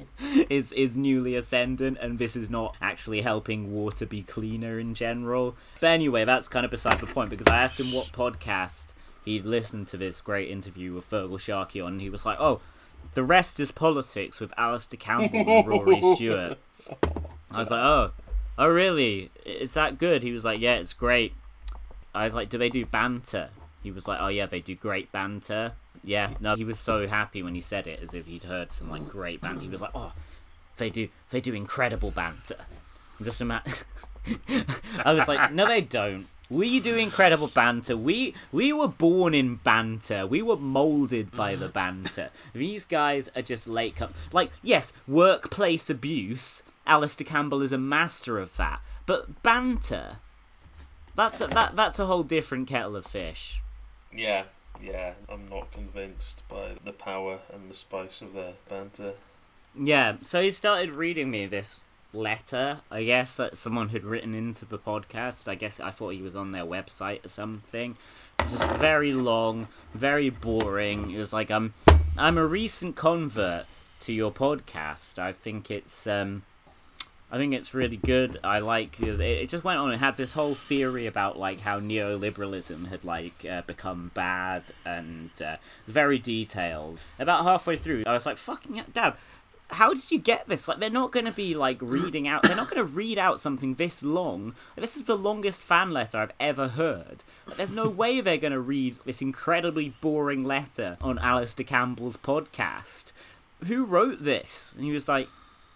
is is newly ascendant, and this is not actually helping water be cleaner in general. But anyway, that's kind of beside the point because I asked him what podcast he'd listened to this great interview with Feargal Sharkey on, and he was like, "Oh, the rest is politics with Alastair Campbell and Rory Stewart." I was like, "Oh, oh really? Is that good?" He was like, "Yeah, it's great." I was like, "Do they do banter?" He was like, "Oh yeah, they do great banter." Yeah, no, he was so happy when he said it, as if he'd heard some like great banter. He was like, "Oh, they do, they do incredible banter." I'm just imagine. I was like, "No, they don't." We do incredible banter. We we were born in banter. We were molded by the banter. These guys are just late com- like yes, workplace abuse. Alastair Campbell is a master of that. But banter, that's a, that that's a whole different kettle of fish. Yeah, yeah. I'm not convinced by the power and the spice of their banter. Yeah, so he started reading me this letter, I guess, that someone had written into the podcast. I guess I thought he was on their website or something. It's just very long, very boring. It was like, um, I'm a recent convert to your podcast. I think it's, um, I think it's really good. I like it. It just went on. It had this whole theory about like how neoliberalism had like uh, become bad and uh, very detailed. About halfway through, I was like, "Fucking Dad, how did you get this? Like, they're not going to be like reading out. They're not going to read out something this long. This is the longest fan letter I've ever heard. Like, there's no way they're going to read this incredibly boring letter on Alastair Campbell's podcast. Who wrote this? And he was like,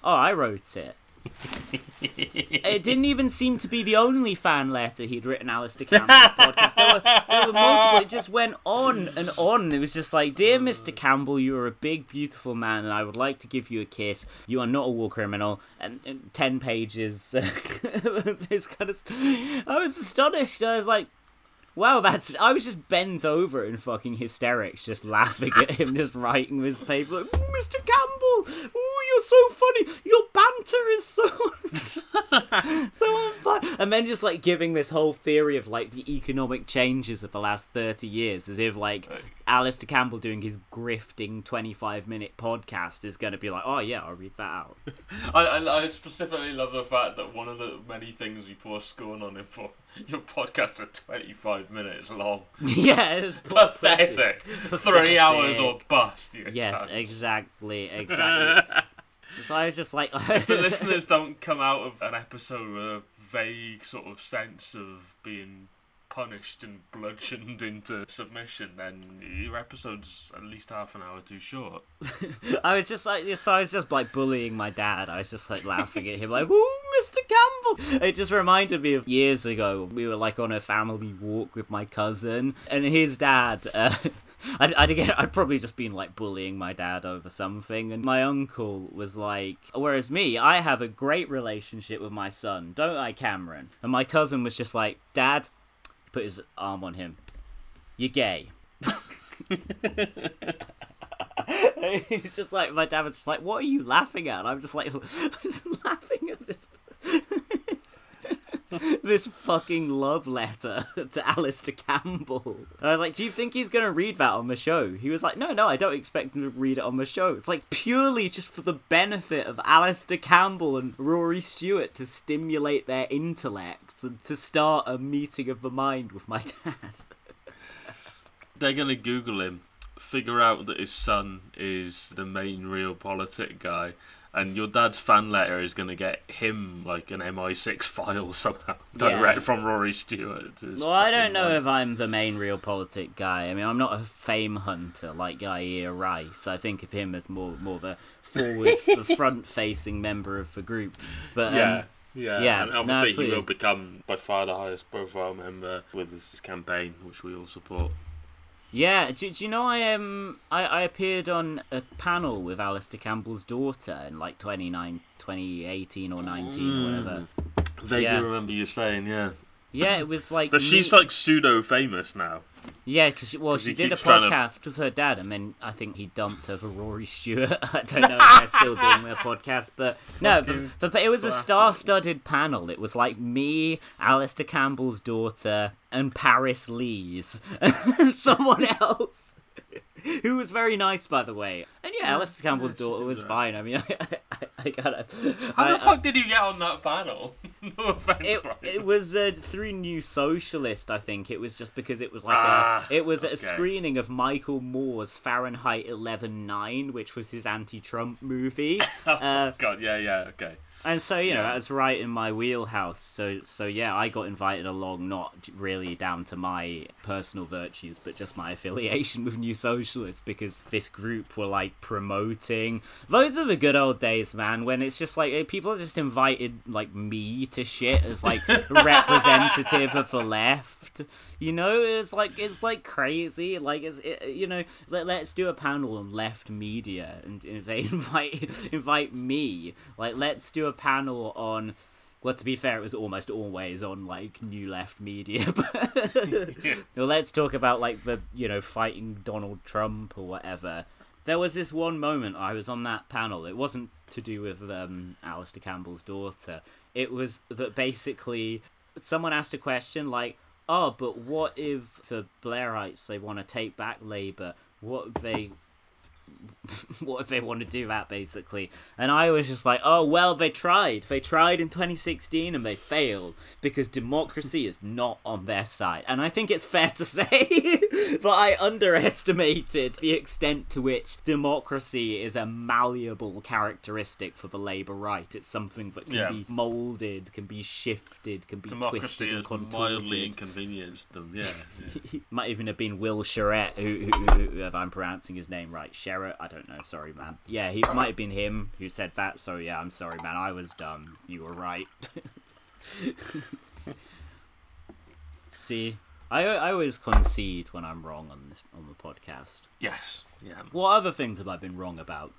"Oh, I wrote it." it didn't even seem to be the only fan letter he'd written Alastair Campbell's podcast. There were, there were multiple. It just went on and on. It was just like, Dear Mr. Campbell, you are a big, beautiful man, and I would like to give you a kiss. You are not a war criminal. And, and 10 pages. this kind of. I was astonished. I was like, Wow, that's. I was just bent over in fucking hysterics, just laughing at him, just writing his paper. Like, Mr. Campbell, ooh, you're so funny. Your banter is so so on. And then just like giving this whole theory of like the economic changes of the last thirty years, as if like Alastair Campbell doing his grifting twenty-five minute podcast is going to be like, oh yeah, I'll read that out. I, I, I specifically love the fact that one of the many things we pour scorn on him for your podcasts are 25 minutes long. yeah, it's Pathetic. Three hours or bust. Yes, cunts. exactly, exactly. so I was just like, if the listeners don't come out of an episode with a vague sort of sense of being punished and bludgeoned into submission, then your episode's at least half an hour too short. I was just like, so I was just like bullying my dad. I was just like laughing at him, like, "Ooh, Mr. Campbell." It just reminded me of years ago. We were like on a family walk with my cousin, and his dad. Uh, I'd, I'd again, I'd probably just been like bullying my dad over something, and my uncle was like, whereas me, I have a great relationship with my son, don't I, Cameron? And my cousin was just like, Dad, put his arm on him. You're gay. He's just like my dad was just like, "What are you laughing at?" And I'm just like, I'm just laughing at this this fucking love letter to Alastair Campbell. And I was like, "Do you think he's gonna read that on the show?" He was like, "No, no, I don't expect him to read it on the show. It's like purely just for the benefit of Alastair Campbell and Rory Stewart to stimulate their intellects and to start a meeting of the mind with my dad." They're going to Google him, figure out that his son is the main realpolitik guy, and your dad's fan letter is going to get him like an MI6 file somehow, Yeah. direct from Rory Stewart. Well, I don't know if I'm the main real realpolitik guy. I mean, I'm not a fame hunter like Yair Rice. I think of him as more more the forward, the front-facing member of the group. But um, Yeah. Yeah, yeah, and no, obviously he will become by far the highest profile member with his campaign, which we all support. Yeah, do, do you know I um I, I appeared on a panel with Alastair Campbell's daughter in like 29, 2018 or 19 or whatever. Vaguely Yeah. remember you saying, yeah. Yeah, it was like. But she's like pseudo famous now. Yeah, because well, 'Cause she did a trying to- podcast with her dad, and then I think he dumped her for Rory Stewart. I don't know if they're still doing their podcast, but no, but, but it was a star-studded panel. It was like me, Alastair Campbell's daughter, and Paris Lees, and someone else. Who was very nice, by the way. And yeah, Alastair Campbell's yeah, daughter was alright. fine. I mean, I, I, I gotta. How I- the fuck did you get on that panel? no offense, it, it was uh, through New Socialist, I think. It was just because it was like Ah, a it was okay. a screening of Michael Moore's Fahrenheit 11/9, which was his anti-Trump movie. Oh, uh, God, yeah, yeah, okay. And so you know Yeah. that's right in my wheelhouse. So so yeah, I got invited along not really down to my personal virtues, but just my affiliation with New Socialists because this group were like promoting. Those are the good old days, man. When it's just like eh, people just invited like me to shit as like representative of the left. You know, it's like it's like crazy. Like it's it, you know, let, let's do a panel on left media, and if they invite invite me, like let's do a panel on. Well, to be fair, it was almost always on like new left media. But well, let's talk about like the you know fighting Donald Trump or whatever. There was this one moment I was on that panel. It wasn't to do with um, Alastair Campbell's daughter. It was that basically someone asked a question like, "Oh, but what if the Blairites they want to take back Labour? What if they what if they want to do that basically and i was just like oh well they tried they tried in 2016 and they failed because democracy is not on their side and i think it's fair to say that i underestimated the extent to which democracy is a malleable characteristic for the labour right it's something that can Yeah. be molded can be shifted can be Democracy twisted and contorted mildly inconvenienced them. Yeah. yeah. might even have been Will Charette, who, who, who, if I'm pronouncing his name right, Sherrett, I don't know, sorry, man. Yeah, he might have been him who said that, so yeah, I'm sorry, man, I was dumb. You were right. See, I, I always concede when I'm wrong on this on the podcast. yes. Yeah. What other things have I been wrong about?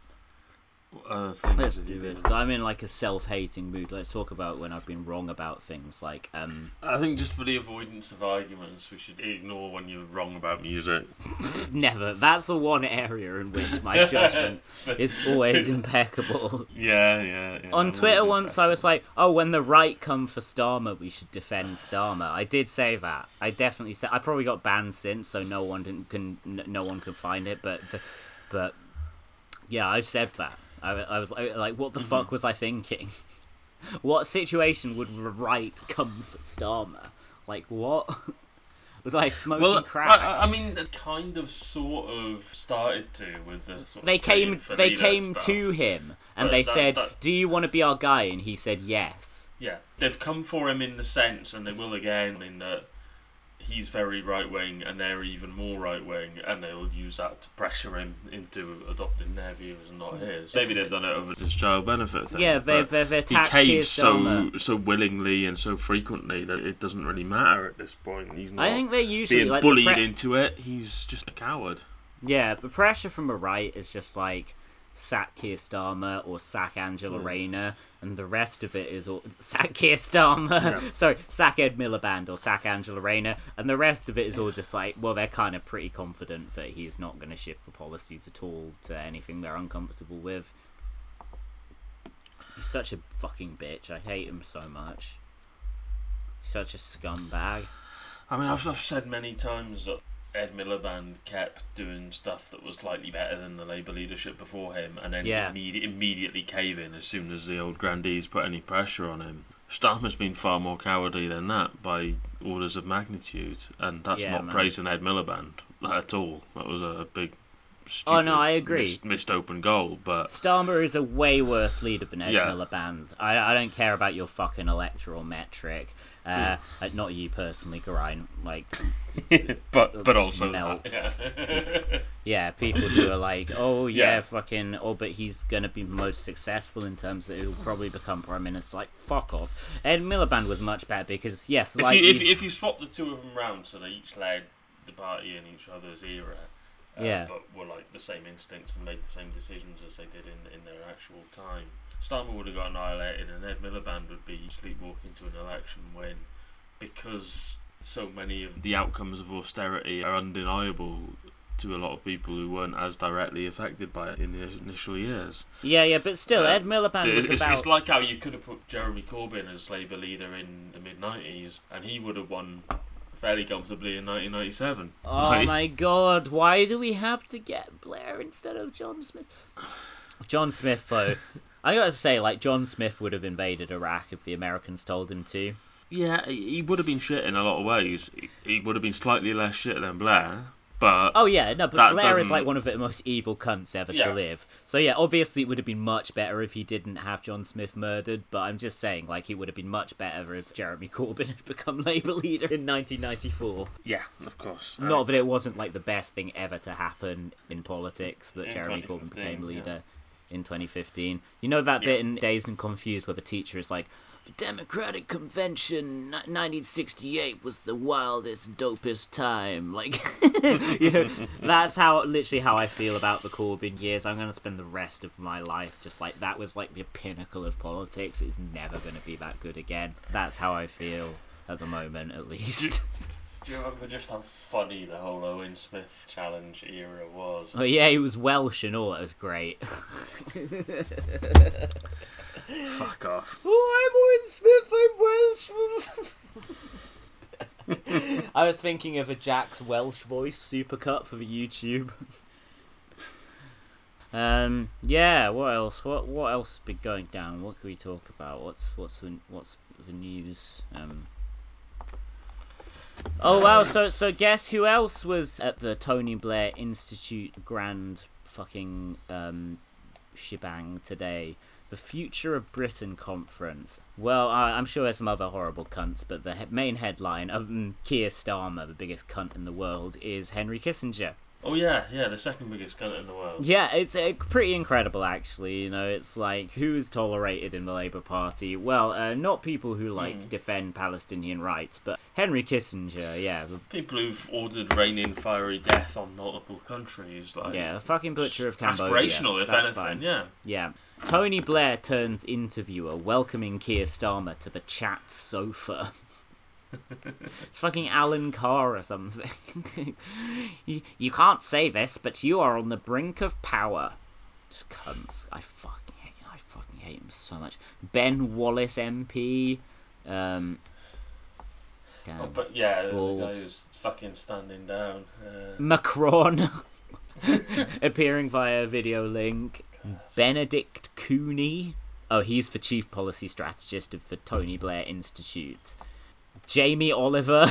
What other things Let's do this. been- I'm in like a self-hating mood. Let's talk about when I've been wrong about things like um I think just for the avoidance of arguments, we should ignore when you're wrong about music. never. That's the one area in which my judgment is always impeccable. Yeah, yeah. yeah On I'm Twitter always once I was like, "Oh, when the right come for Starmer, we should defend Starmer." I did say that. I definitely said. I probably got banned since, so no one can, can no one can find it. But but yeah, I've said that. I, I was like, like, what the Mm-hmm. fuck was I thinking? what situation would right come for Starmer? Like what? was I smoking Well, crack? I, I mean, it kind of, sort of started to with the sort of they came they came stuff. to him and But they that- said, that- "Do you want to be our guy?" And he said, "Yes." Yeah, they've come for him in the sense, and they will again, in that he's very right wing, and they're even more right wing, and they'll use that to pressure him into adopting their views and not hmm. his. Maybe they've done it over this child benefit thing. Yeah, they've they they he attacked Keir caves so Starmer. so willingly and so frequently that it doesn't really matter at this point. He's not I think they usually being like the bullied pre- into it. He's just a coward. Yeah, the pressure from the right is just like sack Keir Starmer or sack Angela Hmm. Rayner, and the rest of it is all sack Keir Starmer. Yeah. Sorry, sack Ed Miliband or sack Angela Rayner, and the rest of it is all just like, well, they're kind of pretty confident that he's not going to shift the policies at all to anything they're uncomfortable with. He's such a fucking bitch. I hate him so much. He's such a scumbag. I mean, I've, I've said many times that Ed Miliband kept doing stuff that was slightly better than the Labour leadership before him, and then Yeah. immedi- immediately cave in as soon as the old grandees put any pressure on him. Starmer's been far more cowardly than that by orders of magnitude, and that's Yeah, not man. praising Ed Miliband at all. That was a big. Oh, no, I agree. Missed, missed open goal, but Starmer is a way worse leader than Ed Yeah. Miliband. I, I don't care about your fucking electoral metric. Uh, Hmm. not you personally, Geraint. Like, but but also Melts. Yeah. yeah, people who are like, oh yeah, Yeah. fucking, oh, but he's gonna be most successful in terms of he'll probably become prime minister. Like, fuck off. Ed Miliband was much better because yes, If like you if, if you swap the two of them round, so they each led the party in each other's era, uh, Yeah. but were like the same instincts and made the same decisions as they did in in their actual time. Starmer would have got annihilated, and Ed Miliband would be sleepwalking to an election win because so many of the outcomes of austerity are undeniable to a lot of people who weren't as directly affected by it in the initial years. yeah, yeah, but still, Uh, Ed Miliband was It's, about. it's like how you could have put Jeremy Corbyn as Labour leader in the mid 90s, and he would have won fairly comfortably in 1997. Oh Like, my god, why do we have to get Blair instead of John Smith? John Smith, though, I gotta say, like, John Smith would have invaded Iraq if the Americans told him to. Yeah, he he would have been shit in a lot of ways. He- He would have been slightly less shit than Blair, but Oh yeah, no, but Blair is doesn't- like one of the most evil cunts ever Yeah. to live. So yeah, obviously it would have been much better if he didn't have John Smith murdered. But I'm just saying, like, it would have been much better if Jeremy Corbyn had become Labour leader in 1994. yeah, of course. Not that it wasn't like the best thing ever to happen in politics that In Jeremy Corbyn 2015, became yeah. In 2015. You know that Yeah. bit in Dazed and Confused where the teacher is like, "The Democratic Convention, 1968 was the wildest, dopest time." Like, you know, that's how literally how I feel about the Corbyn years. I'm gonna spend the rest of my life just like that was like the pinnacle of politics. It's never gonna be that good again. That's how I feel at the moment, at least. Do you remember just how funny the whole Owen Smith challenge era was? Oh yeah, he was Welsh and all. That was great. Fuck off. Oh, I'm Owen Smith. I'm Welsh. I was thinking of a Jack's Welsh voice supercut for the YouTube. Um. Yeah. What else? What What else has been going down? What can we talk about? What's What's the What's the news? Um. Oh wow! So so guess who else was at the Tony Blair Institute Grand fucking um shebang today? The Future of Britain conference. Well, I, I'm sure there's some other horrible cunts, but the he- main headline of um, Keir Starmer, the biggest cunt in the world, is Henry Kissinger. Oh yeah, yeah, the second biggest cunt in the world. Yeah, it's uh, pretty incredible, actually. You know, it's like who's tolerated in the Labour Party? Well, uh, not people who like Hmm. defend Palestinian rights, but Henry Kissinger. Yeah, the, People who've ordered raining fiery death on multiple countries, like yeah, the fucking butcher of Cambodia. aspirational, if That's anything. fine. Yeah. Yeah. Tony Blair turns interviewer welcoming Keir Starmer to the chat sofa. Fucking Alan Carr or something. you, you can't say this, but you are on the brink of power. Just cunts. I fucking hate I fucking hate him so much. Ben Wallace MP. Um damn. Oh, but yeah, the Bald. guy who's fucking standing down. Uh, Macron appearing via video link. Benedict Cooney. Oh, he's the chief policy strategist of the Tony Blair Institute. Jamie Oliver.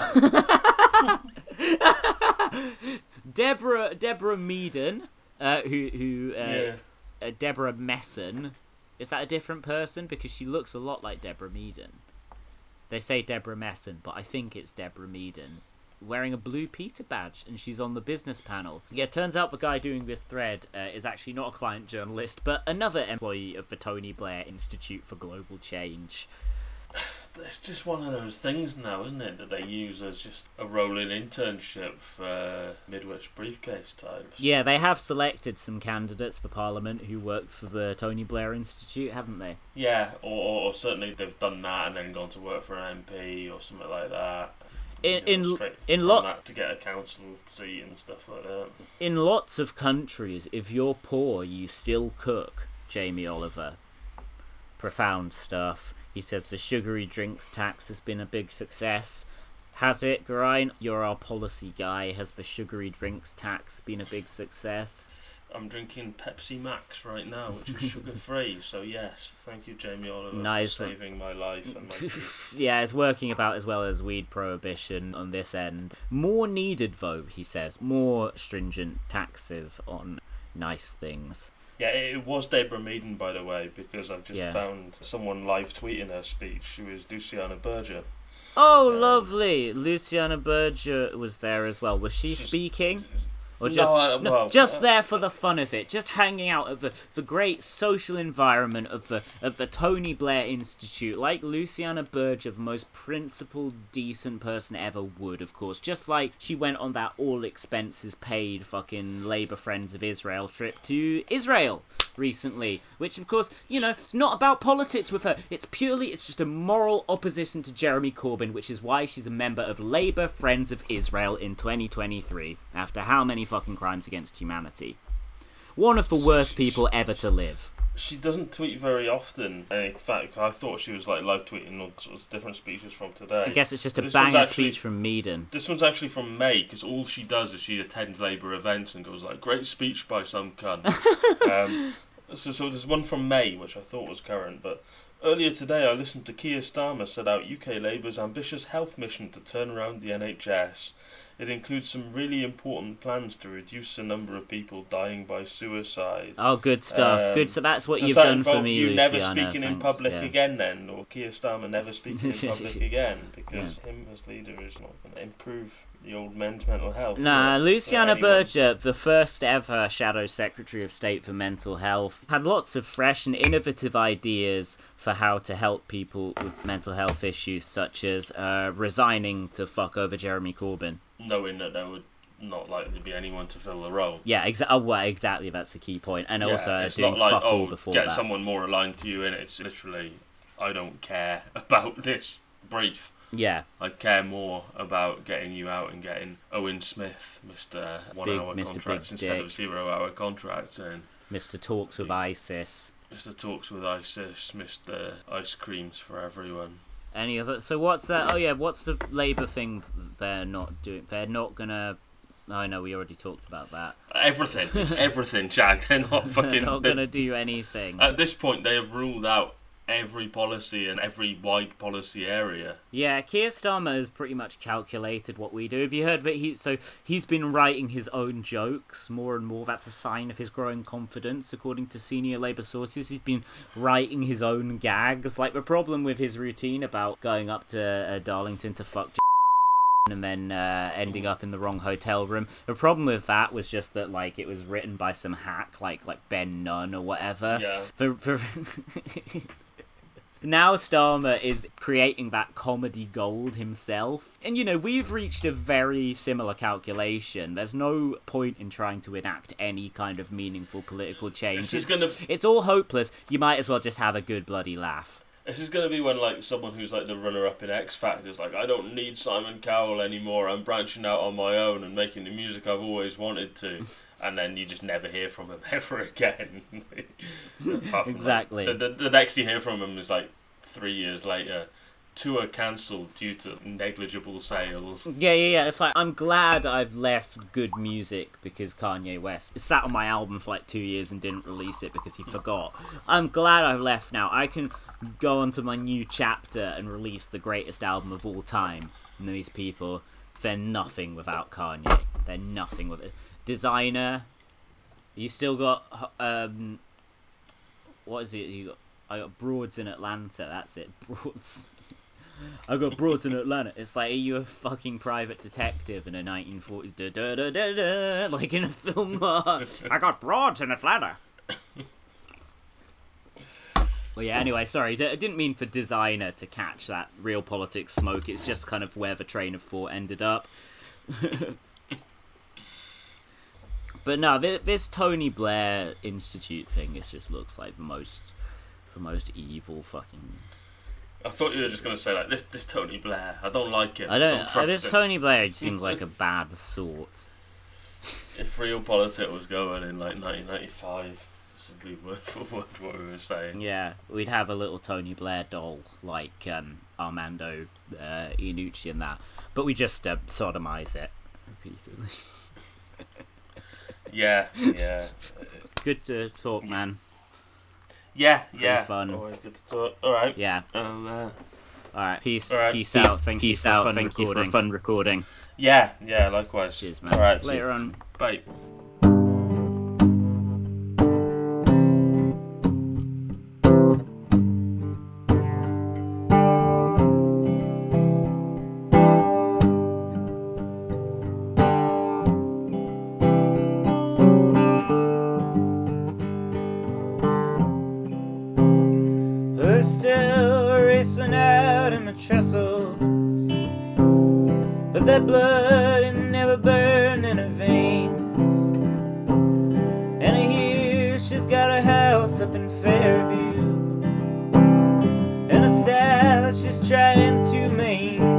Deborah Deborah Meaden, uh, who who uh, yeah. uh, Deborah Messon. Is that a different person? Because she looks a lot like Deborah Meaden. They say Deborah Messon, but I think it's Deborah Meaden. Wearing a blue Peter badge, and she's on the business panel. Yeah, turns out the guy doing this thread uh, is actually not a client journalist, but another employee of the Tony Blair Institute for Global Change. It's just one of those things now, isn't it, that they use as just a rolling internship for Midwich briefcase types. Yeah, they have selected some candidates for Parliament who worked for the Tony Blair Institute, haven't they? Yeah, or, or, certainly they've done that and then gone to work for an MP or something like that. In- You know, in- in lot- to get a council seat and stuff like that. In lots of countries, if you're poor, you still cook. Jamie Oliver. Profound stuff. He says the sugary drinks tax has been a big success. Has it, Grine? You're our policy guy. Has the sugary drinks tax been a big success? I'm drinking Pepsi Max right now, which is sugar free. So yes, thank you, Jamie Oliver, Nice for saving my life and my yeah, it's working about as well as weed prohibition on this end. More needed, though, he says. More stringent taxes on nice things. Yeah, it was Deborah Meaden, by the way, because I've just Yeah. found someone live tweeting her speech. She was Luciana Berger. Oh, Um, lovely! Luciana Berger was there as well. Was she She's- speaking? Or No, just I- no, well, just uh, there for the fun of it, just hanging out at the, the great social environment of the of the Tony Blair Institute, like Luciana Berger, the most principled, decent person ever would, of course. Just like she went on that all expenses paid fucking Labour Friends of Israel trip to Israel recently, which of course, you know, it's not about politics with her. It's purely, it's just a moral opposition to Jeremy Corbyn, which is why she's a member of Labour Friends of Israel in 2023, after how many fucking crimes against humanity. One of the worst people ever to live. She doesn't tweet very often. In fact, I thought she was like live tweeting all sorts of different speeches from today. I guess it's just a This banger actually- speech from Meaden. This one's actually from May because all she does is she attends Labour events and goes like, "Great speech by some cunt." um, so, so there's one from May which I thought was current, but Earlier today, I listened to Keir Starmer set out UK Labour's ambitious health mission to turn around the NHS. It includes some really important plans to reduce the number of people dying by suicide. Oh, good stuff. Um, good. So that's what you've that done for me, you Luciana. never speaking in public yeah. again then, or Keir Starmer never speaking in public again? Because him as leader is not going to improve the old men's mental health. Nah, it? Luciana For. Berger, the first ever Shadow Secretary of State for Mental Health, had lots of fresh and innovative ideas for how to help people with mental health issues, such as uh, resigning to fuck over Jeremy Corbyn. Knowing that there would not likely be anyone to fill the role. Yeah, exa- oh, well, exactly. That's the key point. And Yeah, also doing like, fuck oh, all before get that. someone more aligned to you, and it's literally, I don't care about this brief. Yeah, I care more about getting you out and getting Owen Smith, Mr. One Big- Hour Mr. contracts Big instead Dick. of Zero Hour contracts, and Mr. Talks with ISIS. Mr. Talks with ISIS, Mr. Ice Creams for everyone. Any other? So what's that? Oh yeah, what's the Labour thing they're not doing? They're not gonna. Oh know we already talked about that. Everything. It's everything, Jack. They're not fucking. They're not they- gonna do anything. At this point, they have ruled out every policy and every wide policy area. Yeah, Keir Starmer has pretty much calculated what we do. Have you heard that he? So he's been writing his own jokes more and more. That's a sign of his growing confidence, according to senior Labour sources. He's been writing his own gags. Like the problem with his routine about going up to uh, Darlington to fuck. And then uh, ending up in the wrong hotel room. The problem with that was just that, like, it was written by some hack, like like Ben Nunn or whatever. Yeah. For, for now Starmer is creating that comedy gold himself. And you know, we've reached a very similar calculation. There's no point in trying to enact any kind of meaningful political change. It's, gonna. it's all hopeless. You might as well just have a good bloody laugh. This is gonna be when like someone who's like the runner-up in X Factor is like, I don't need Simon Cowell anymore. I'm branching out on my own and making the music I've always wanted to. And then you just never hear from him ever again. From, like, Exactly. the, the, the next you hear from him is like three years later. Tour cancelled due to negligible sales. Yeah, yeah, yeah. It's like I'm glad I've left good music because Kanye West sat on my album for like two years and didn't release it because he forgot. I'm glad I've left now. I can go on to my new chapter and release the greatest album of all time. And these people, they're nothing without Kanye. They're nothing with it. Desiigner, you still got um, what is it? You got I got Broads in Atlanta. That's it. Broads. I got brought in Atlanta. It's like, are you a fucking private detective in a 1940s, da, da, da, da, da, like in a film? I got brought in Atlanta. Well, yeah. Anyway, sorry. I didn't mean for Desiigner to catch that real politics smoke. It's just kind of where the train of thought ended up. but no, this Tony Blair Institute thing. It just looks like the most, the most evil fucking I thought you were just gonna say like this. This Tony Blair. I don't like him. I don't. uh, this him. Tony Blair seems like a bad sort. If real politics was going in like 1995, this would be word for word what we were saying. Yeah, we'd have a little Tony Blair doll like um, Armando uh, Iannucci and that, but we just uh, sodomize it repeatedly. Yeah, yeah, Good to talk, man. Yeah, yeah. fun. Always good to talk. All right. Yeah. Um, uh, All right. Peace. All right. Peace, Peace- out. Thank peace you for out. a fun Thank you for a recording. fun recording. yeah, yeah. Likewise. Cheers, man. All right. Later cheers. on. Bye. But that blood it never burned in her veins. And I hear she's got a house up in Fairview, and a style she's trying to maintain.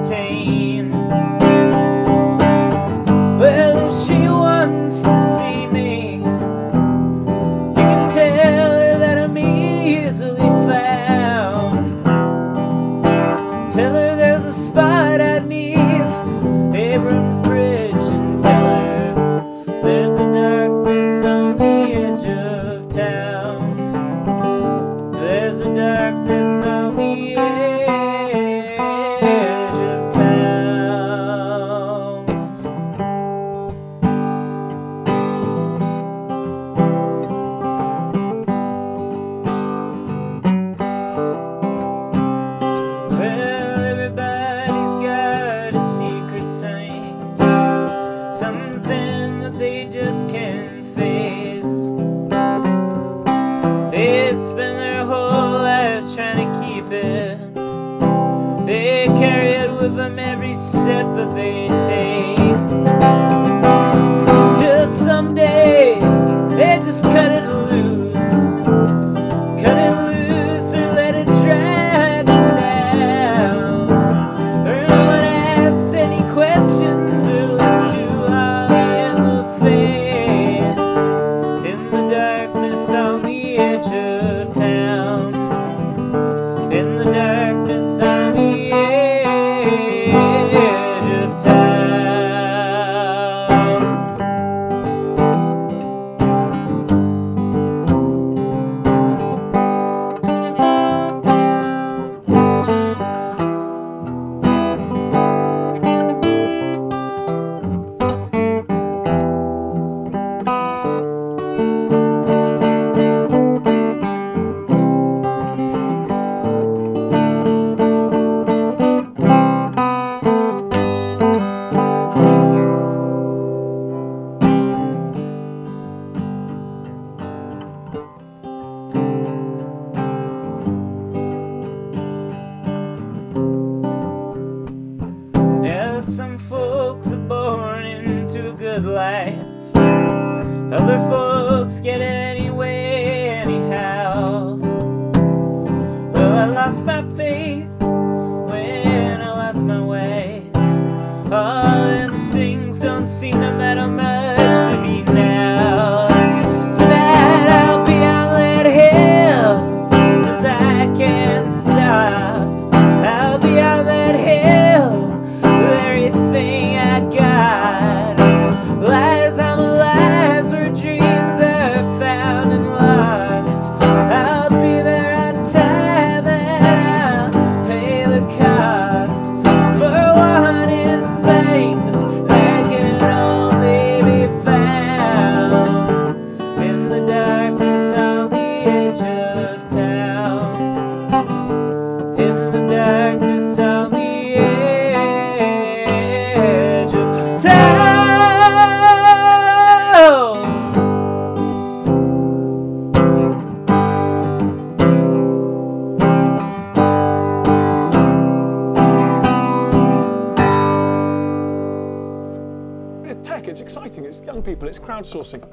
Crowdsourcing.